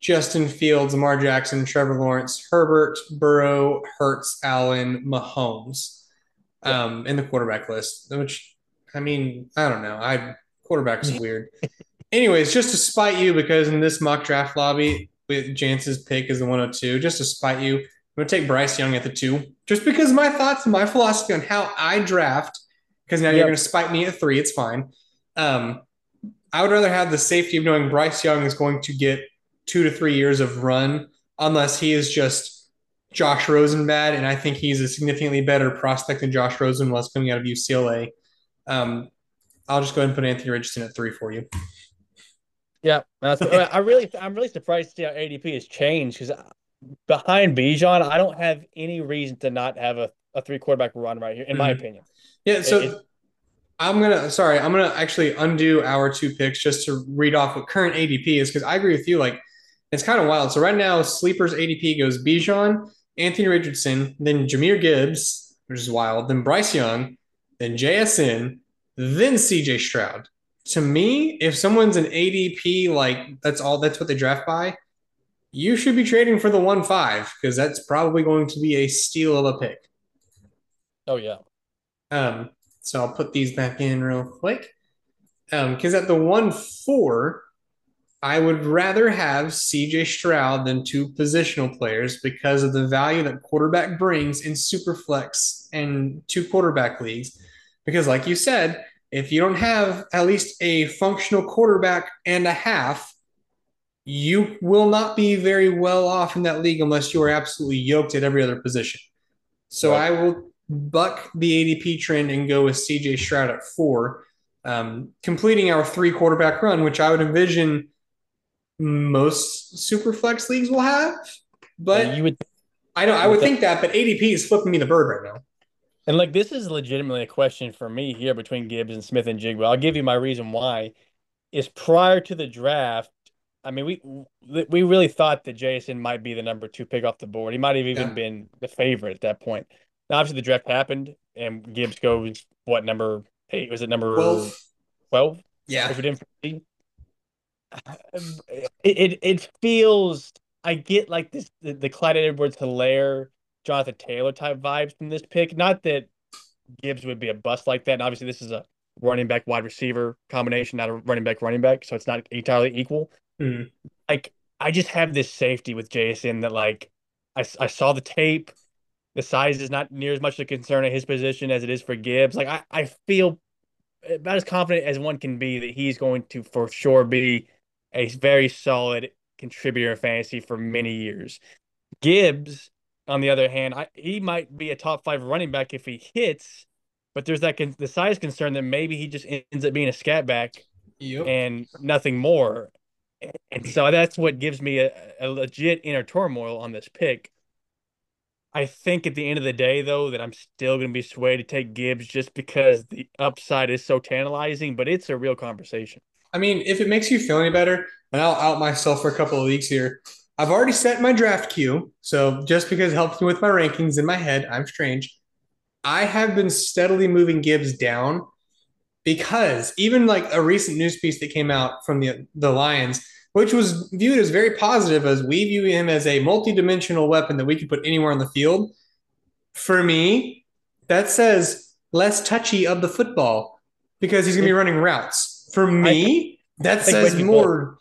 Justin Fields, Lamar Jackson, Trevor Lawrence, Herbert, Burrow, Hurts, Allen, Mahomes um, in the quarterback list. Which I mean, I don't know. I quarterback's [LAUGHS] weird. Anyways, just to spite you, because in this mock draft lobby, with Jance's pick is the 102, just to spite you, I'm to take Bryce Young at the two, just because my thoughts and my philosophy on how I draft, because now yep. you're to spite me at three. It's fine. Um, I would rather have the safety of knowing Bryce Young is going to get two to three years of run, unless he is just Josh Rosen bad. And I think he's a significantly better prospect than Josh Rosen was coming out of UCLA. Um, I'll just go ahead and put Anthony Richardson at three for you.
Yeah, I really, I'm really surprised to see how ADP has changed because behind Bijan, I don't have any reason to not have a, a three quarterback run right here, in mm-hmm. my opinion.
Yeah, so it, I'm gonna sorry, I'm gonna actually undo our two picks just to read off what current ADP is because I agree with you. Like it's kind of wild. So right now, sleepers ADP goes Bijan, Anthony Richardson, then Jahmyr Gibbs, which is wild, then Bryce Young, then JSN, then CJ Stroud. To me, if someone's an ADP, like that's all, that's what they draft by, you should be trading for the 1 5 because that's probably going to be a steal of a pick.
Oh, yeah.
Um, so I'll put these back in real quick. Um, because at the 1 4, I would rather have CJ Stroud than two positional players because of the value that quarterback brings in super flex and two quarterback leagues. Because, like you said, if you don't have at least a functional quarterback and a half, you will not be very well off in that league unless you are absolutely yoked at every other position. So right. I will buck the ADP trend and go with CJ Stroud at four, um, completing our three quarterback run, which I would envision most super flex leagues will have. But yeah, you would, I know I would think that, but ADP is flipping me the bird right now.
And like this is legitimately a question for me here between Gibbs and Smith-Njigba. I'll give you my reason why. Is prior to the draft, I mean, we we really thought that Jaxon might be the number two pick off the board. He might have even yeah. been the favorite at that point. Now, obviously, the draft happened, and Gibbs goes what number eight? Was it number twelve? Twelve?
Yeah. If didn't,
it, it it feels. I get like this the, the Clyde Edwards Helaire, Jonathan Taylor type vibes from this pick. Not that Gibbs would be a bust like that. And obviously, this is a running back wide receiver combination, not a running back running back, so it's not entirely equal. Mm. Like I just have this safety with JSN that like I, I saw the tape. The size is not near as much a concern at his position as it is for Gibbs. Like I, I feel about as confident as one can be that he's going to for sure be a very solid contributor in fantasy for many years. Gibbs on the other hand, I, he might be a top five running back if he hits, but there's that con- the size concern that maybe he just ends up being a scat back yep. and nothing more. And so that's what gives me a, a legit inner turmoil on this pick. I think at the end of the day, though, that I'm still going to be swayed to take Gibbs just because the upside is so tantalizing, but it's a real conversation.
I mean, if it makes you feel any better, and I'll out myself for a couple of weeks here. I've already set my draft queue. So just because it helps me with my rankings in my head, I'm strange. I have been steadily moving Gibbs down because even like a recent news piece that came out from the the Lions, which was viewed as very positive as we view him as a multi-dimensional weapon that we could put anywhere on the field. For me, that says less touchy of the football because he's going to be running routes. For me, that says more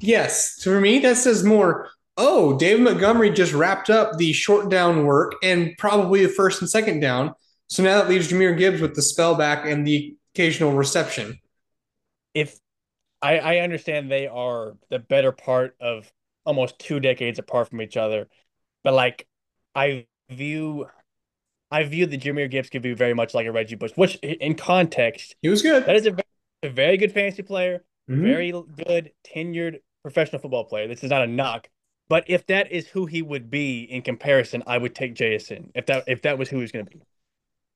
Yes, for me, that says more. Oh, Dave Montgomery just wrapped up the short down work and probably the first and second down. So now that leaves Jahmyr Gibbs with the spell back and the occasional reception.
If I, I understand they are the better part of almost two decades apart from each other, but like I view I view the Jahmyr Gibbs could be very much like a Reggie Bush, which in context
he was good.
That is a, a very good fantasy player Mm-hmm. Very good tenured professional football player. This is not a knock. But if that is who he would be in comparison, I would take Jaxon. if that if that was who he was going to be.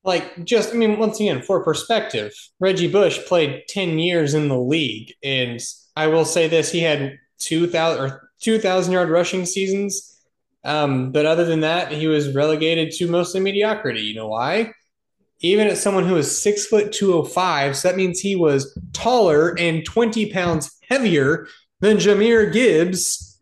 Like just, I mean, once again, for perspective, Reggie Bush played ten years in the league, and I will say this: he had two thousand or two thousand yard rushing seasons. Um, but other than that, he was relegated to mostly mediocrity. You know why? Even as someone who is six foot two oh five, so that means he was taller and 20 pounds heavier than Jahmyr Gibbs.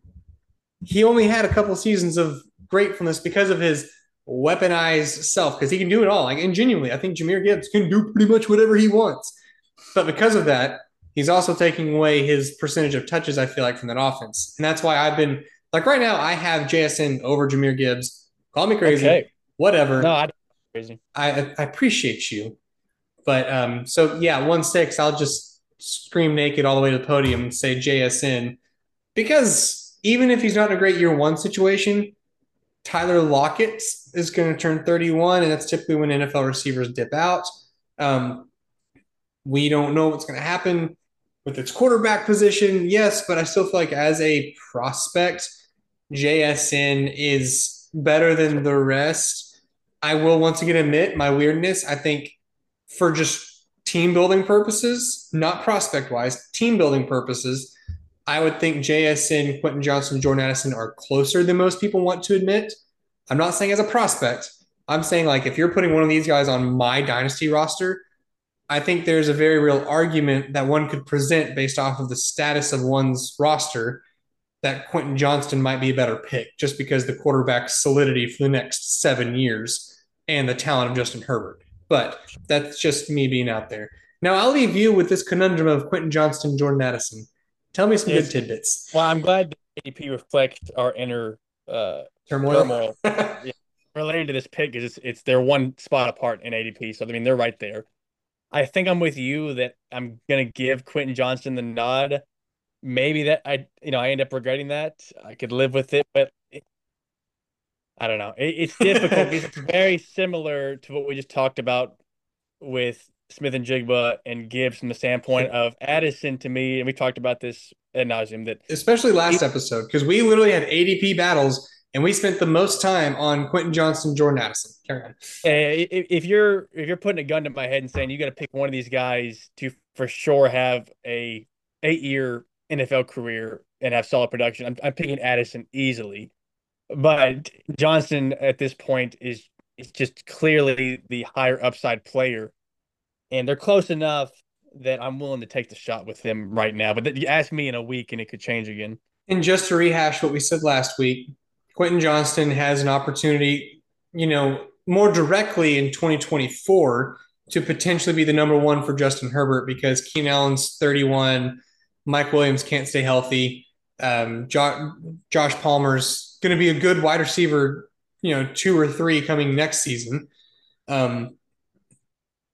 He only had a couple seasons of gratefulness because of his weaponized self, because he can do it all. Like, and genuinely, I think Jahmyr Gibbs can do pretty much whatever he wants. But because of that, he's also taking away his percentage of touches, I feel like, from that offense. And that's why I've been like right now, I have JSN over Jahmyr Gibbs. Call me crazy. Okay. Whatever.
No, I Crazy.
I, I appreciate you. But um, so yeah, one six, I'll just scream naked all the way to the podium and say JSN. Because even if he's not in a great year one situation, Tyler Lockett is going to turn 31, and that's typically when NFL receivers dip out. Um, we don't know what's going to happen with its quarterback position. Yes, but I still feel like as a prospect, JSN is better than the rest. I will once again admit my weirdness. I think for just team building purposes, not prospect wise, team building purposes, I would think JSN, Quentin Johnston, Jordan Addison are closer than most people want to admit. I'm not saying as a prospect. I'm saying like if you're putting one of these guys on my dynasty roster, I think there's a very real argument that one could present based off of the status of one's roster that Quentin Johnston might be a better pick just because the quarterback solidity for the next seven years and the talent of Justin Herbert. But that's just me being out there. Now I'll leave you with this conundrum of Quentin Johnston, Jordan Addison. Tell me some
Yes.
good tidbits.
Well, I'm glad the ADP reflects our inner uh,
Turmoil.
turmoil [LAUGHS] related to this pick because it's it's they're one spot apart in ADP. So I mean they're right there. I think I'm with you that I'm gonna give Quentin Johnston the nod. Maybe that I you know I end up regretting that. I could live with it, but I don't know. It, it's difficult because it's [LAUGHS] very similar to what we just talked about with Smith-Njigba and Gibbs from the standpoint of Addison to me, and we talked about this ad nauseum that
Especially last episode, because we literally had ADP battles and we spent the most time on Quentin Johnston, Jordan Addison. Carry on.
If, if you're if you're putting a gun to my head and saying you got to pick one of these guys to for sure have a eight year NFL career and have solid production, I'm, I'm picking Addison easily. But Johnston at this point is is just clearly the higher upside player, and they're close enough that I'm willing to take the shot with them right now. But th- you ask me in a week and it could change again.
And just to rehash what we said last week, Quentin Johnston has an opportunity, you know, more directly in 2024 to potentially be the number one for Justin Herbert because Keenan Allen's 31, Mike Williams can't stay healthy. Um, jo- Josh Palmer's going to be a good wide receiver, you know, two or three coming next season. Um,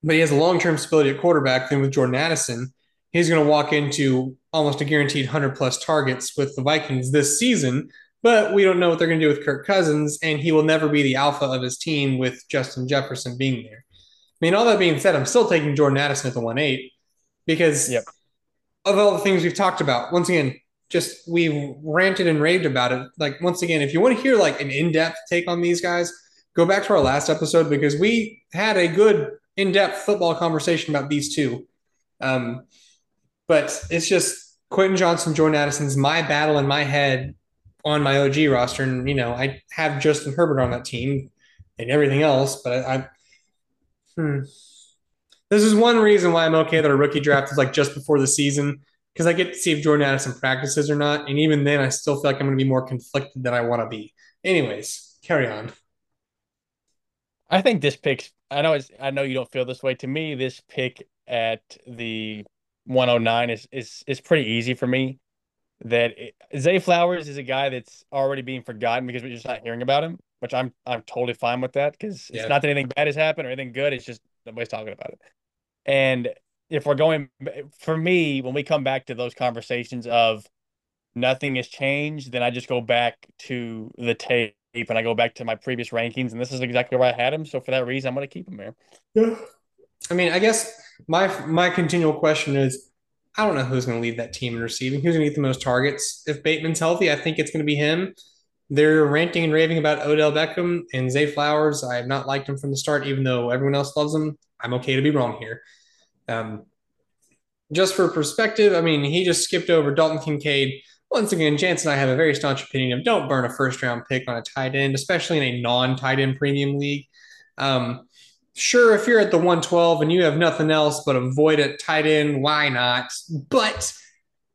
but he has a long term stability at quarterback. Then with Jordan Addison, he's going to walk into almost a guaranteed 100 plus targets with the Vikings this season. But we don't know what they're going to do with Kirk Cousins, and he will never be the alpha of his team with Justin Jefferson being there. I mean, all that being said, I'm still taking Jordan Addison at the 1 8 because
Yep.
of all the things we've talked about. Once again, just we've ranted and raved about it. Like, once again, if you want to hear like an in depth take on these guys, go back to our last episode because we had a good in depth football conversation about these two. Um, but it's just Quentin Johnston, Jordan Addison's my battle in my head on my OG roster, and you know I have Justin Herbert on that team and everything else, but I, I hmm. this is one reason why I'm okay that a rookie draft is like just before the season because I get to see if Jordan Addison practices or not, and even then I still feel like I'm going to be more conflicted than I want to be. Anyways, carry on.
I think this pick. I know it's. I know you don't feel this way. To me, this pick at the 109 is is is pretty easy for me. That it, Zay Flowers is a guy that's already being forgotten because we're just not hearing about him, which I'm I'm totally fine with that because
Yeah.
it's not that anything bad has happened or anything good. It's just nobody's talking about it. And if we're going for me, when we come back to those conversations of nothing has changed, then I just go back to the tape and I go back to my previous rankings, and this is exactly where I had him. So for that reason, I'm going to keep him there.
Yeah. I mean, I guess my my continual question is, I don't know who's going to lead that team in receiving. Who's going to get the most targets? If Bateman's healthy, I think it's going to be him. They're ranting and raving about Odell Beckham and Zay Flowers. I have not liked him from the start, even though everyone else loves him. I'm okay to be wrong here. Um, just for perspective, I mean, he just skipped over Dalton Kincaid. Once again, Jance and I have a very staunch opinion of don't burn a first round pick on a tight end, especially in a non tight end premium league. Um, sure, if you're at the 112 and you have nothing else but avoid a tight end, why not? But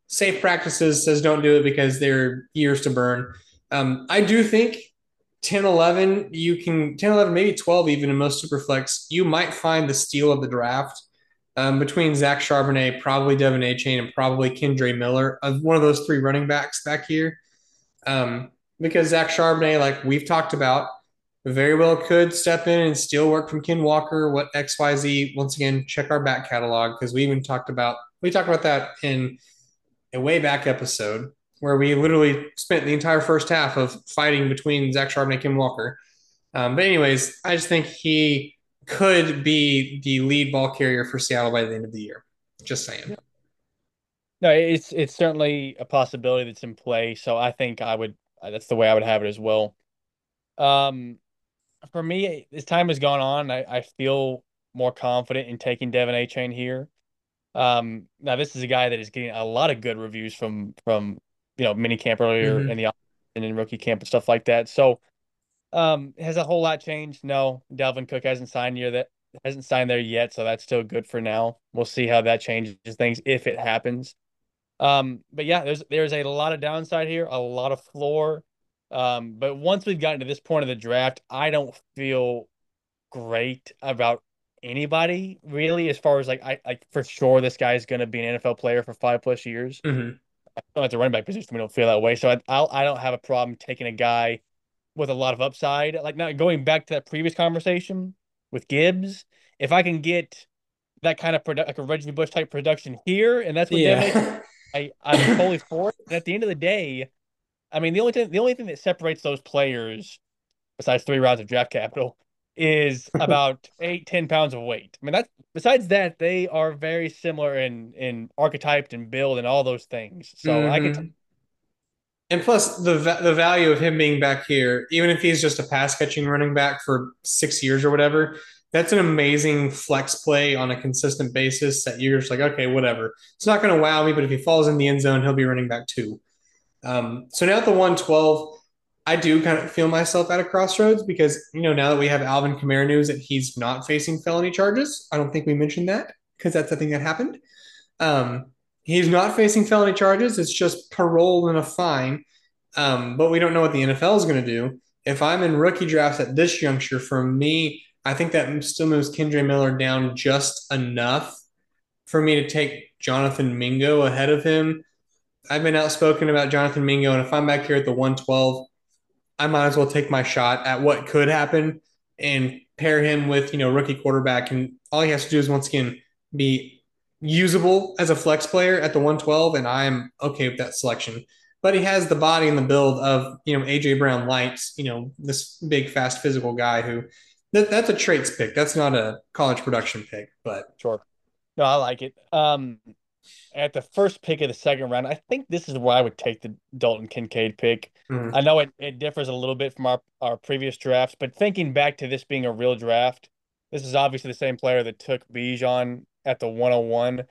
safe practices says don't do it because they're years to burn. Um, I do think 10, 11, you can 10, 11, maybe 12 even in most super flex, you might find the steal of the draft um, between Zach Charbonnet, probably De'Von Achane, and probably Kendre Miller one of those three running backs back here. Um, because Zach Charbonnet, like we've talked about, very well could step in and steal work from Ken Walker. What XYZ, once again, check our back catalog because we even talked about, we talked about that in a way back episode where we literally spent the entire first half of fighting between Zach Charbonnet and Ken Walker. Um, but, anyways, I just think he could be the lead ball carrier for Seattle by the end of the year. Just saying.
No, it's it's certainly a possibility that's in play. So I think I would that's the way I would have it as well. Um, for me, as time has gone on, I, I feel more confident in taking De'Von Achane here. Um, now this is a guy that is getting a lot of good reviews from from you know mini camp earlier
Mhm.
in the and in rookie camp and stuff like that. So, um, has a whole lot changed? No, Dalvin Cook hasn't signed here that hasn't signed there yet, so that's still good for now. We'll see how that changes things if it happens. Um, but yeah, there's there's a lot of downside here, a lot of floor. Um, but once we've gotten to this point of the draft, I don't feel great about anybody really, as far as like I like for sure this guy's gonna be an NFL player for five plus years.
Mhm.
I don't at the running back position, we don't feel that way. So I I'll, I don't have a problem taking a guy with a lot of upside. Like now going back to that previous conversation with Gibbs, if I can get that kind of product like a Reggie Bush type production here, and that's what yeah. I I'm totally for it. And at the end of the day, I mean the only thing the only thing that separates those players, besides three rounds of draft capital, is [LAUGHS] about eight ten pounds of weight. I mean that's besides that they are very similar in in archetyped and build and all those things. So mm-hmm. I can. T-
and plus the the value of him being back here, even if he's just a pass catching running back for six years or whatever, that's an amazing flex play on a consistent basis that you're just like, okay, whatever. It's not going to wow me, but if he falls in the end zone, he'll be running back too. Um, so now at the 112, I do kind of feel myself at a crossroads because, you know, now that we have Alvin Kamara news that he's not facing felony charges, I don't think we mentioned that because that's the thing that happened. Um, he's not facing felony charges. It's just parole and a fine. Um, but we don't know what the NFL is going to do. If I'm in rookie drafts at this juncture, for me, I think that still moves Kendre Miller down just enough for me to take Jonathan Mingo ahead of him. I've been outspoken about Jonathan Mingo, and if I'm back here at the 112, I might as well take my shot at what could happen and pair him with, you know, rookie quarterback. And all he has to do is once again be usable as a flex player at the 112, and I'm okay with that selection. But he has the body and the build of, you know, AJ Brown lights, you know, this big, fast, physical guy who that, that's a traits pick. That's not a college production pick, but
sure. No, I like it. Um, at the first pick of the second round, I think this is where I would take the Dalton Kincaid pick. Mm-hmm. I know it, it differs a little bit from our, our previous drafts, but thinking back to this being a real draft, this is obviously the same player that took Bijan at the 101.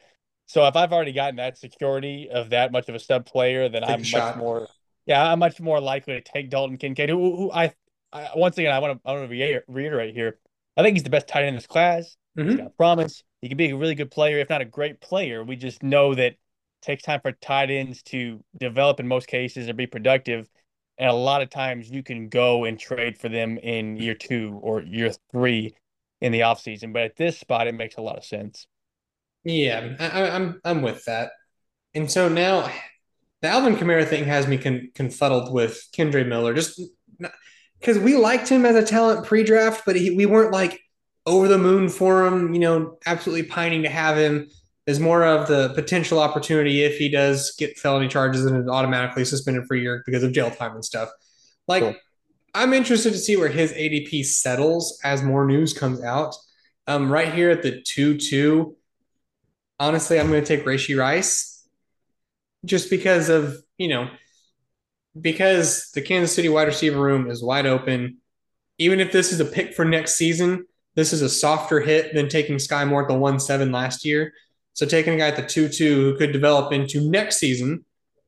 So if I've already gotten that security of that much of a stud player, then take I'm much more yeah, I'm much more likely to take Dalton Kincaid, who, who I I, once again, I want to I want to reiterate here. I think he's the best tight end in this class. Mm-hmm. He's got promise. He can be a really good player, if not a great player. We just know that it takes time for tight ends to develop in most cases and be productive. And a lot of times you can go and trade for them in year two or year three in the offseason. But at this spot, it makes a lot of sense.
Yeah, I, I'm I'm with that. And so now the Alvin Kamara thing has me con- confuddled with Kendre Miller. Just because we liked him as a talent pre-draft, but he, we weren't like over the moon for him. You know, absolutely pining to have him. There's more of the potential opportunity if he does get felony charges and is automatically suspended for a year because of jail time and stuff. Like, cool. I'm interested to see where his ADP settles as more news comes out. Um, right here at the two-two, honestly, I'm going to take Rashee Rice just because of you know because the Kansas City wide receiver room is wide open. Even if this is a pick for next season, this is a softer hit than taking Skyy Moore at the 1 7 last year. So taking a guy at the 2 2 who could develop into next season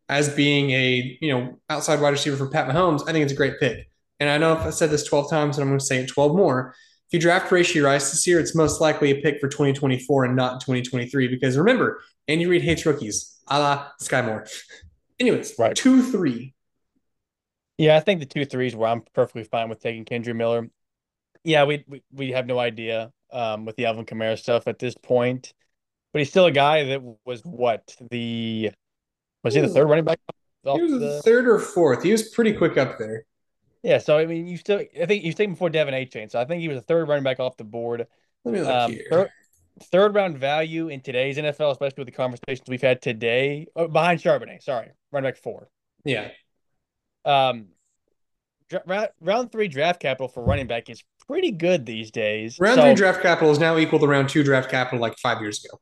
as being a you know outside wide receiver for Pat Mahomes, I think it's a great pick. And I know if I said this 12 times, and I'm going to say it 12 more. If you draft Rashee Rice this year, it's most likely a pick for 2024 and not 2023. Because remember, Andy Reid hates rookies, a la Skyy Moore. Anyways, right. 2 3.
Yeah, I think the two threes where I'm perfectly fine with taking Kendre Miller. Yeah, we, we we have no idea um, with the Alvin Kamara stuff at this point, but he's still a guy that was what the was he the third running back?
He was the third or fourth. He was pretty quick up there.
Yeah, so I mean, you still I think you taken before De'Von Achane, so I think he was a third running back off the board.
Let me look um, here.
Third, third round value in today's NFL, especially with the conversations we've had today, oh, behind Charbonnet. Sorry, running back four.
Yeah,
um, round three draft capital for running back is pretty good these days.
Round so, three draft capital is now equal to round two draft capital like five years ago.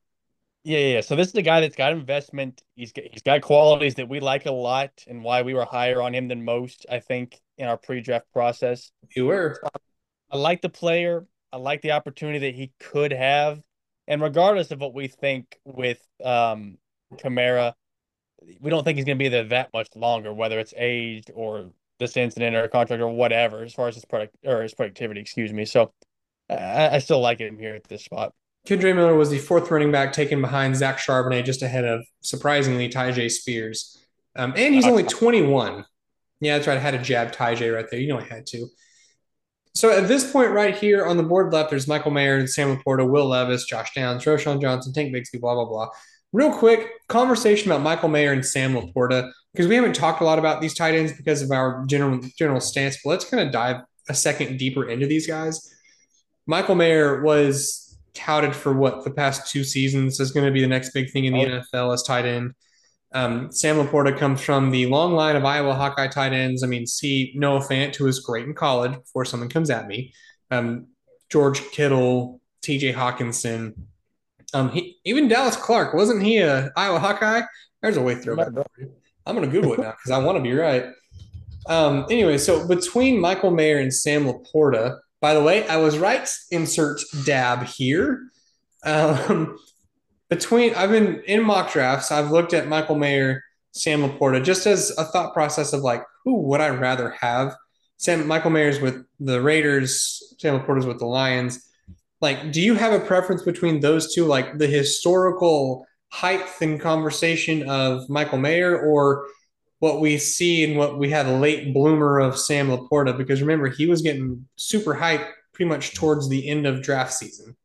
Yeah, yeah. So this is a guy that's got investment. He's got, he's got qualities that we like a lot, and why we were higher on him than most. I think in our pre-draft process.
You were.
I like the player. I like the opportunity that he could have, and regardless of what we think with um, Kamara, we don't think he's going to be there that much longer, whether it's age or this incident or a contract or whatever, as far as his product or his productivity, excuse me. So I, I still like him here at this spot.
Kendre Miller was the fourth running back taken behind Zach Charbonnet, just ahead of surprisingly Tyjae Spears. Um, and he's only 21. Yeah, that's right. I had a jab Tyjae right there. You know I had to. So at this point, right here on the board left, there's Michael Mayer, and Sam LaPorta, Will Levis, Josh Downs, Roschon Johnson, Tank Bigsby, blah, blah, blah real quick conversation about Michael Mayer and Sam Laporta because we haven't talked a lot about these tight ends because of our general general stance. But let's kind of dive a second deeper into these guys. Michael Mayer was touted for what the past two seasons is going to be the next big thing in the oh. NFL as tight end. Um, Sam Laporta comes from the long line of Iowa Hawkeye tight ends. I mean, see Noah Fant, who was great in college before someone comes at me. Um, George Kittle, TJ Hockenson. Um, he, even Dallas Clark, wasn't he a Iowa Hawkeye? There's a way through. I'm going to Google it now because I want to be right. Um, anyway, so between Michael Mayer and Sam Laporta, by the way, I was right. Insert dab here. Um, between I've been in mock drafts. I've looked at Michael Mayer, Sam Laporta, just as a thought process of like, who would I rather have? Sam Michael Mayer's with the Raiders, Sam Laporta's with the Lions. Like, do you have a preference between those two? Like the historical height and conversation of Michael Mayer, or what we see and what we had a late bloomer of Sam Laporta? Because remember, he was getting super hype pretty much towards the end of draft season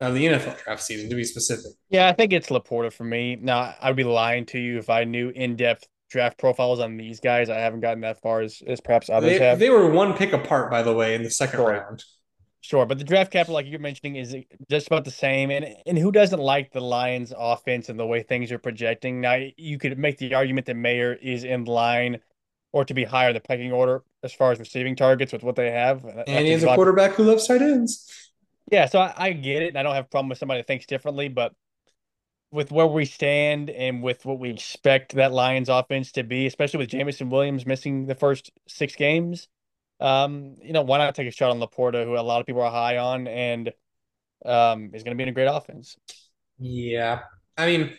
of the NFL draft season, to be specific.
Yeah, I think it's Laporta for me. Now, I'd be lying to you if I knew in depth draft profiles on these guys. I haven't gotten that far as, as perhaps others
they,
have.
They were one pick apart, by the way, in the second
sure.
round.
Sure, but the draft capital, like you're mentioning, is just about the same. And and who doesn't like the Lions' offense and the way things are projecting? Now, you could make the argument that Mayer is in line or to be higher in the pecking order as far as receiving targets with what they have.
Uh, and he's a quarterback who loves tight ends.
Yeah, so I, I get it, and I don't have a problem with somebody that thinks differently, but with where we stand and with what we expect that Lions offense to be, especially with Jameson Williams missing the first six games, um, you know, why not take a shot on Laporta, who a lot of people are high on, and um, is going to be in a great offense.
Yeah, I mean,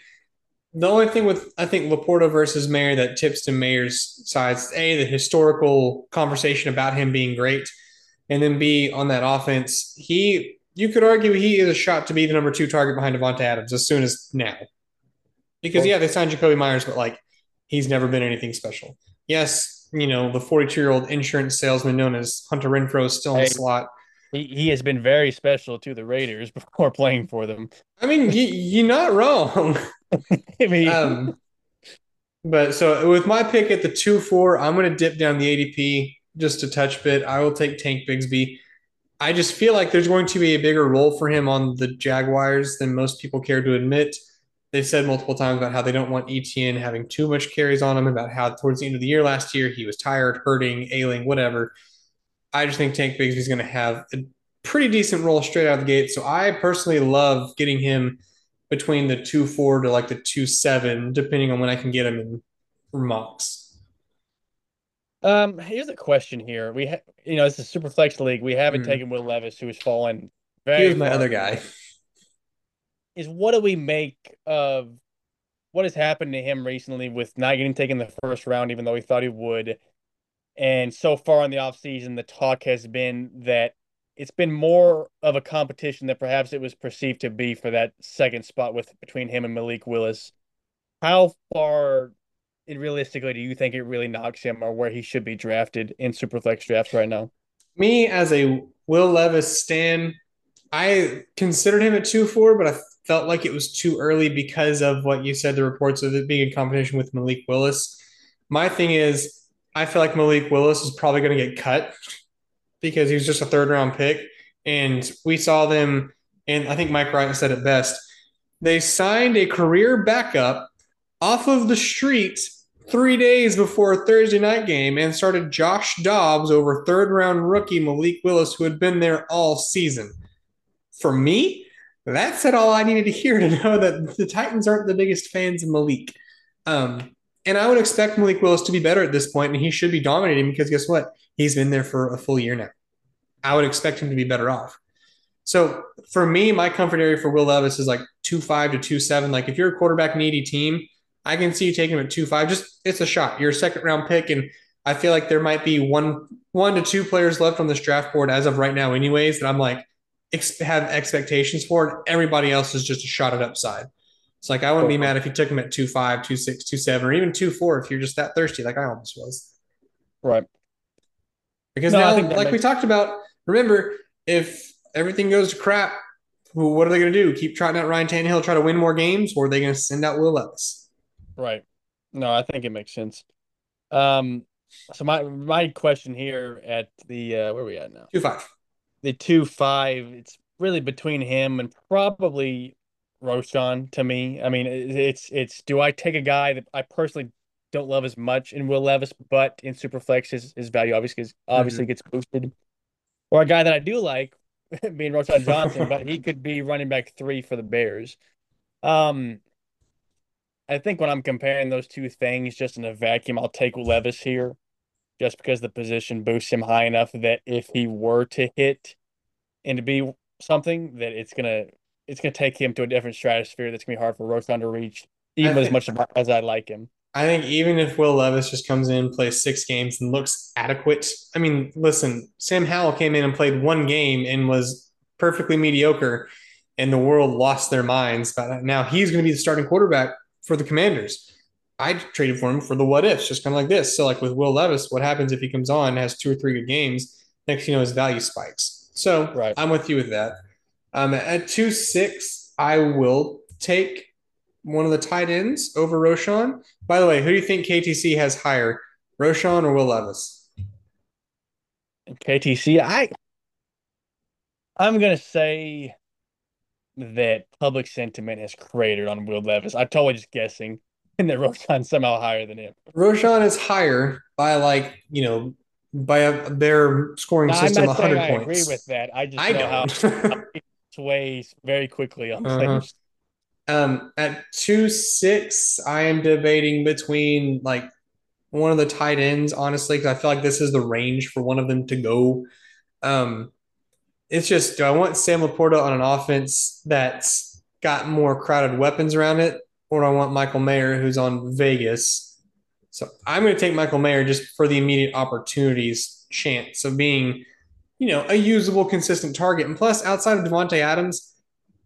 the only thing with I think Laporta versus Mayer that tips to Mayer's side is a the historical conversation about him being great, and then b on that offense he you could argue he is a shot to be the number two target behind Davante Adams as soon as now. Because yeah, they signed Jakobi Meyers, but like he's never been anything special. Yes, you know, the 42 year old insurance salesman known as Hunter Renfrow is still in the slot.
He, he has been very special to the Raiders [LAUGHS] before playing for them.
I mean, you, you're not wrong. [LAUGHS] I mean, um, but so with my pick at the 2 4, I'm going to dip down the ADP just a touch bit. I will take Tank Bigsby. I just feel like there's going to be a bigger role for him on the Jaguars than most people care to admit. They've said multiple times about how they don't want Etienne having too much carries on him, about how towards the end of the year last year he was tired, hurting, ailing, whatever. I just think Tank Bigsby's going to have a pretty decent role straight out of the gate. So I personally love getting him between the two four to like the two seven, depending on when I can get him in mocks.
Um, here's a question here. We have, you know, it's a super flex league. We haven't mm. taken Will Levis, who has fallen.
Very Here's my other guy.
Is what do we make of what has happened to him recently with not getting taken the first round, even though he thought he would? And so far in the offseason, the talk has been that it's been more of a competition than perhaps it was perceived to be for that second spot with between him and Malik Willis. How far and realistically, do you think it really knocks him or where he should be drafted in Superflex drafts right now?
Me as a Will Levis stan, I considered him at two four, but I felt like it was too early because of what you said, the reports of it being in competition with Malik Willis. My thing is, I feel like Malik Willis is probably going to get cut because he was just a third round pick. And we saw them, and I think Mike Wright said it best. They signed a career backup off of the street three days before a Thursday night game and started Josh Dobbs over third round rookie Malik Willis, who had been there all season. For me, that said all I needed to hear to know that the Titans aren't the biggest fans of Malik. Um, and I would expect Malik Willis to be better at this point, and he should be dominating because guess what? He's been there for a full year now. I would expect him to be better off. So for me, my comfort area for Will Levis is like two five to two seven. Like if you're a quarterback needy team, I can see you taking him at two five. Just it's a shot. You're a second round pick, and I feel like there might be one one to two players left on this draft board as of right now, anyways. That I'm like ex- have expectations for, and everybody else is just a shot at upside. It's like I wouldn't be mad if you took him at two five, two six, two seven, or even two four if you're just that thirsty, like I almost was.
Right.
Because no, now, like we talked about, remember if everything goes to crap what are they going to do? Keep trotting out Ryan Tannehill, try to win more games, or are they going to send out Will Levis?
Right. No, I think it makes sense. Um, so my my question here at the uh, where are we at now?
Two five.
The two five. It's really between him and probably Roschon to me. I mean, it's it's do I take a guy that I personally don't love as much in Will Levis, but in Superflex his his value obviously obviously mm-hmm. gets boosted, or a guy that I do like [LAUGHS] being Roschon Johnson, but he could be running back three for the Bears. Um, I think when I'm comparing those two things just in a vacuum, I'll take Levis here just because the position boosts him high enough that if he were to hit and to be something that it's gonna it's gonna take him to a different stratosphere that's gonna be hard for Roschon to reach, even think, as much as I like him.
I think even if Will Levis just comes in, plays six games, and looks adequate. I mean, listen, Sam Howell came in and played one game and was perfectly mediocre, and the world lost their minds. But now he's going to be the starting quarterback for the Commanders. I traded for him for the what ifs, just kind of like this. So, like with Will Levis, what happens if he comes on, has two or three good games? Next, you know, his value spikes. So, right. I'm with you with that. Um, at two six, I will take one of the tight ends over Roschon. By the way, who do you think KTC has higher, Roschon or Will Levis?
KTC, I I'm gonna say that public sentiment has cratered on Will Levis. I'm totally just guessing, [LAUGHS] and that Roschon's somehow higher than him.
Roschon is higher by like you know by a, their scoring now, system. I'm not saying I
agree with that. I just I know don't. [LAUGHS] how it sways very quickly on uh-huh. players.
Um, at two six, I am debating between like one of the tight ends, honestly, because I feel like this is the range for one of them to go. Um, it's just do I want Sam LaPorta on an offense that's got more crowded weapons around it, or do I want Michael Mayer who's on Vegas? So I'm going to take Michael Mayer just for the immediate opportunities chance of being, you know, a usable, consistent target. And plus, outside of Davante Adams,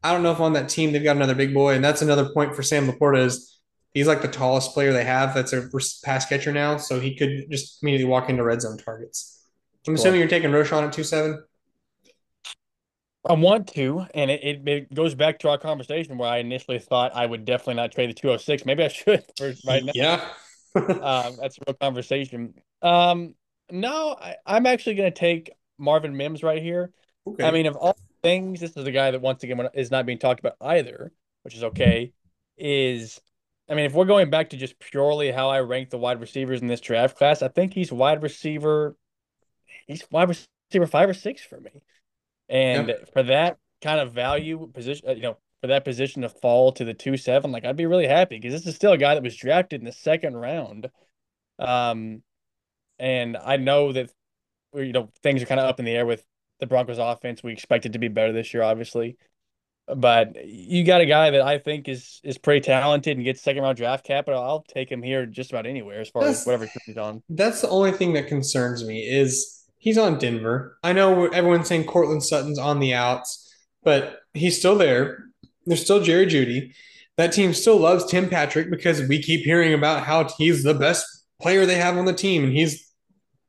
I don't know if on that team they've got another big boy, and that's another point for Sam LaPorta is he's like the tallest player they have. That's a pass catcher now, so he could just immediately walk into red zone targets. I'm assuming you're taking Roschon at two seven.
I want to, and it, it, it, goes back to our conversation where I initially thought I would definitely not trade the 206. Maybe I [LAUGHS] should right now.
Yeah. [LAUGHS]
um, that's a real conversation. Um, no, I, am actually going to take Marvin Mims right here. Okay. I mean, of all things, this is a guy that once again is not being talked about either, which is okay. Is I mean, if we're going back to just purely how I rank the wide receivers in this draft class, I think he's wide receiver. He's wide receiver five or six for me. And yep. for that kind of value position, uh, you know, for that position to fall to the two seven, like I'd be really happy because this is still a guy that was drafted in the second round. Um, and I know that you know things are kind of up in the air with the Broncos offense. We expect it to be better this year, obviously. But you got a guy that I think is is pretty talented and gets second round draft capital. I'll take him here just about anywhere as far that's, as whatever he's on.
That's the only thing that concerns me is he's on Denver. I know everyone's saying Courtland Sutton's on the outs, but he's still there. There's still Jerry Jeudy. That team still loves Tim Patrick because we keep hearing about how he's the best player they have on the team and he's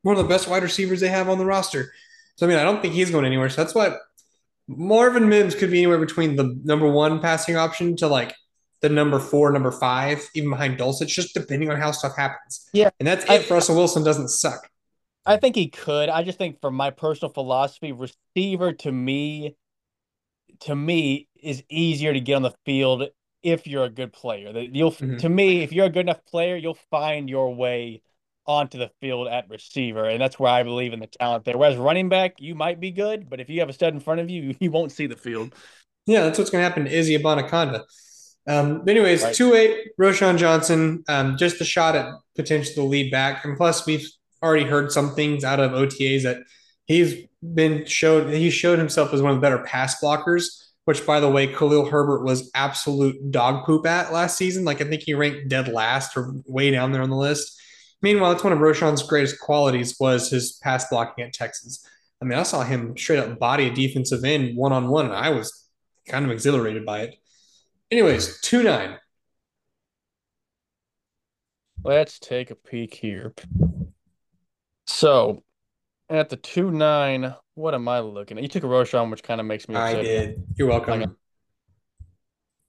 one of the best wide receivers they have on the roster. So I mean, I don't think he's going anywhere. So that's why Marvin Mims could be anywhere between the number one passing option to like the number four, number five, even behind Dulcich, just depending on how stuff happens.
Yeah.
And that's I, it for Russell Wilson doesn't suck.
I think he could. I just think from my personal philosophy, receiver to me, to me is easier to get on the field if you're a good player. That you'll mm-hmm. to me, if you're a good enough player, you'll find your way onto the field at receiver, and that's where I believe in the talent there. Whereas running back, you might be good, but if you have a stud in front of you, [LAUGHS] you won't see the field.
Yeah, that's what's going to happen to Izzy Abanikanda. Um, anyways, right. two eight Roschon Johnson, um, just a shot at potential lead back, and plus we've already heard some things out of OTAs that he's been showed he showed himself as one of the better pass blockers. Which, by the way, Khalil Herbert was absolute dog poop at last season. Like I think he ranked dead last or way down there on the list. Meanwhile, it's one of Roschon's greatest qualities was his pass blocking at Texas. I mean, I saw him straight up body a defensive end one on one, and I was kind of exhilarated by it. Anyways, two nine.
Let's take a peek here. So at the two nine, What am I looking at? You took a Roschon, which kind of makes me upset.
I did. You're welcome.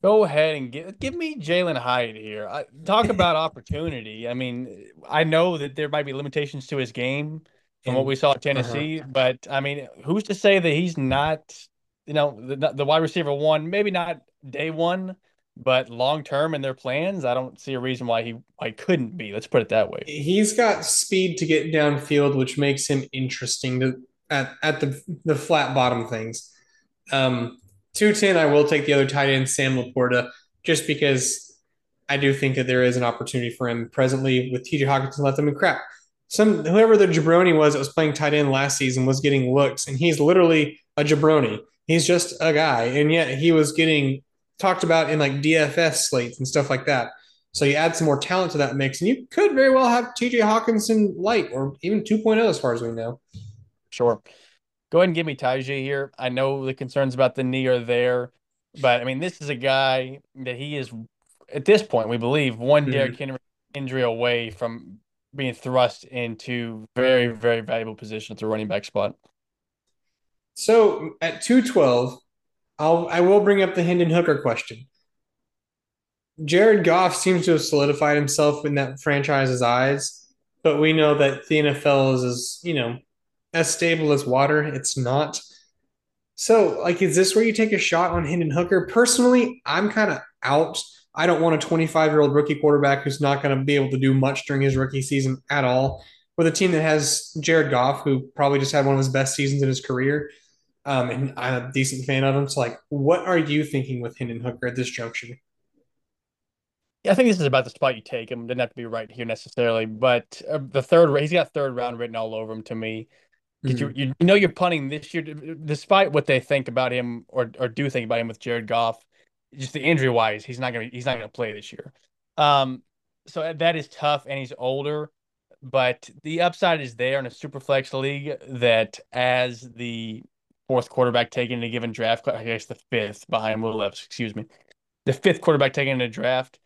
Go ahead and give give me Jalin Hyatt here. I, talk about [LAUGHS] opportunity. I mean, I know that there might be limitations to his game from what we saw at uh-huh. Tennessee, uh-huh. but I mean, who's to say that he's not, you know, the, the wide receiver one? Maybe not day one, but long term in their plans, I don't see a reason why he why couldn't be. Let's put it that way.
He's got speed to get downfield, which makes him interesting to at, at the the flat bottom things. Um, 210, I will take the other tight end, Sam LaPorta, just because I do think that there is an opportunity for him presently with TJ Hockenson let them in crap. Some whoever the jabroni was that was playing tight end last season was getting looks, and he's literally a jabroni. He's just a guy, and yet he was getting talked about in like DFS slates and stuff like that. So you add some more talent to that mix, and you could very well have TJ Hockenson light or even 2.0 as far as we know.
Sure. Go ahead and give me Tyjae here. I know the concerns about the knee are there, but I mean, this is a guy that he is at this point, we believe, one mm-hmm. Derrick Henry injury away from being thrust into very, very valuable position at the running back spot.
So at 212, I'll I will bring up the Hendon Hooker question. Jared Goff seems to have solidified himself in that franchise's eyes, but we know that the NFL is you know, as stable as water. It's not. So, like, is this where you take a shot on Hendon Hooker? Personally, I'm kind of out. I don't want a 25 year old rookie quarterback who's not going to be able to do much during his rookie season at all. With a team that has Jared Goff, who probably just had one of his best seasons in his career, um, and I'm a decent fan of him. So, like, what are you thinking with Hendon Hooker at this junction?
Yeah, I think this is about the spot you take him. Didn't have to be right here necessarily, but uh, the third, he's got third round written all over him to me. Mm-hmm. you, you know you're punting this year, despite what they think about him or or do think about him with Jared Goff, just the injury wise, he's not gonna he's not gonna play this year. Um, so that is tough, and he's older, but the upside is there in a super flex league that as the fourth quarterback taken in a given draft, I guess the fifth behind Will Levis, excuse me, the fifth quarterback taken in a draft,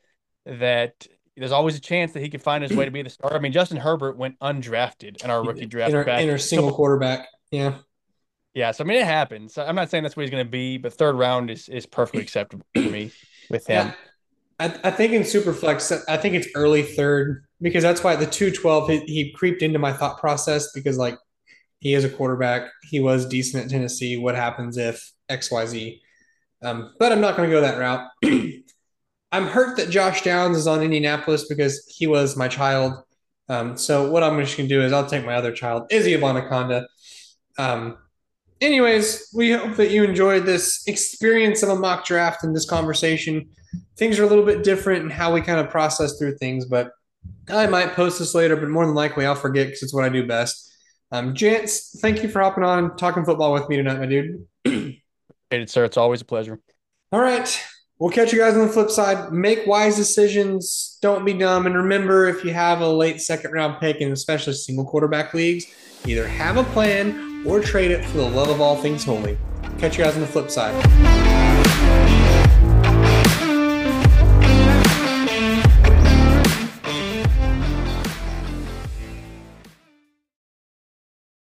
that there's always a chance that he could find his way to be the starter. I mean, Justin Herbert went undrafted in our rookie draft.
In our, in single so, quarterback. Yeah.
Yeah. So, I mean, it happens. I'm not saying that's what he's going to be, but third round is, is perfectly acceptable for me with him. Yeah.
I, I think in Superflex, I think it's early third because that's why the 212, he, he creeped into my thought process because, like, he is a quarterback. He was decent at Tennessee. What happens if XYZ? Um, but I'm not going to go that route. [CLEARS THROAT] I'm hurt that Josh Downs is on Indianapolis because he was my child. Um, so what I'm just gonna do is I'll take my other child, Izzy Abanikanda. Um, anyways, we hope that you enjoyed this experience of a mock draft and this conversation. Things are a little bit different in how we kind of process through things, but I might post this later, but more than likely I'll forget because it's what I do best. Um, Jance, thank you for hopping on talking football with me tonight, my dude.
Hey, sir. It's always a pleasure.
All right. We'll catch you guys on the flip side. Make wise decisions. Don't be dumb. And remember, if you have a late second round pick, and especially single quarterback leagues, either have a plan or trade it for the love of all things holy. Catch you guys on the flip side.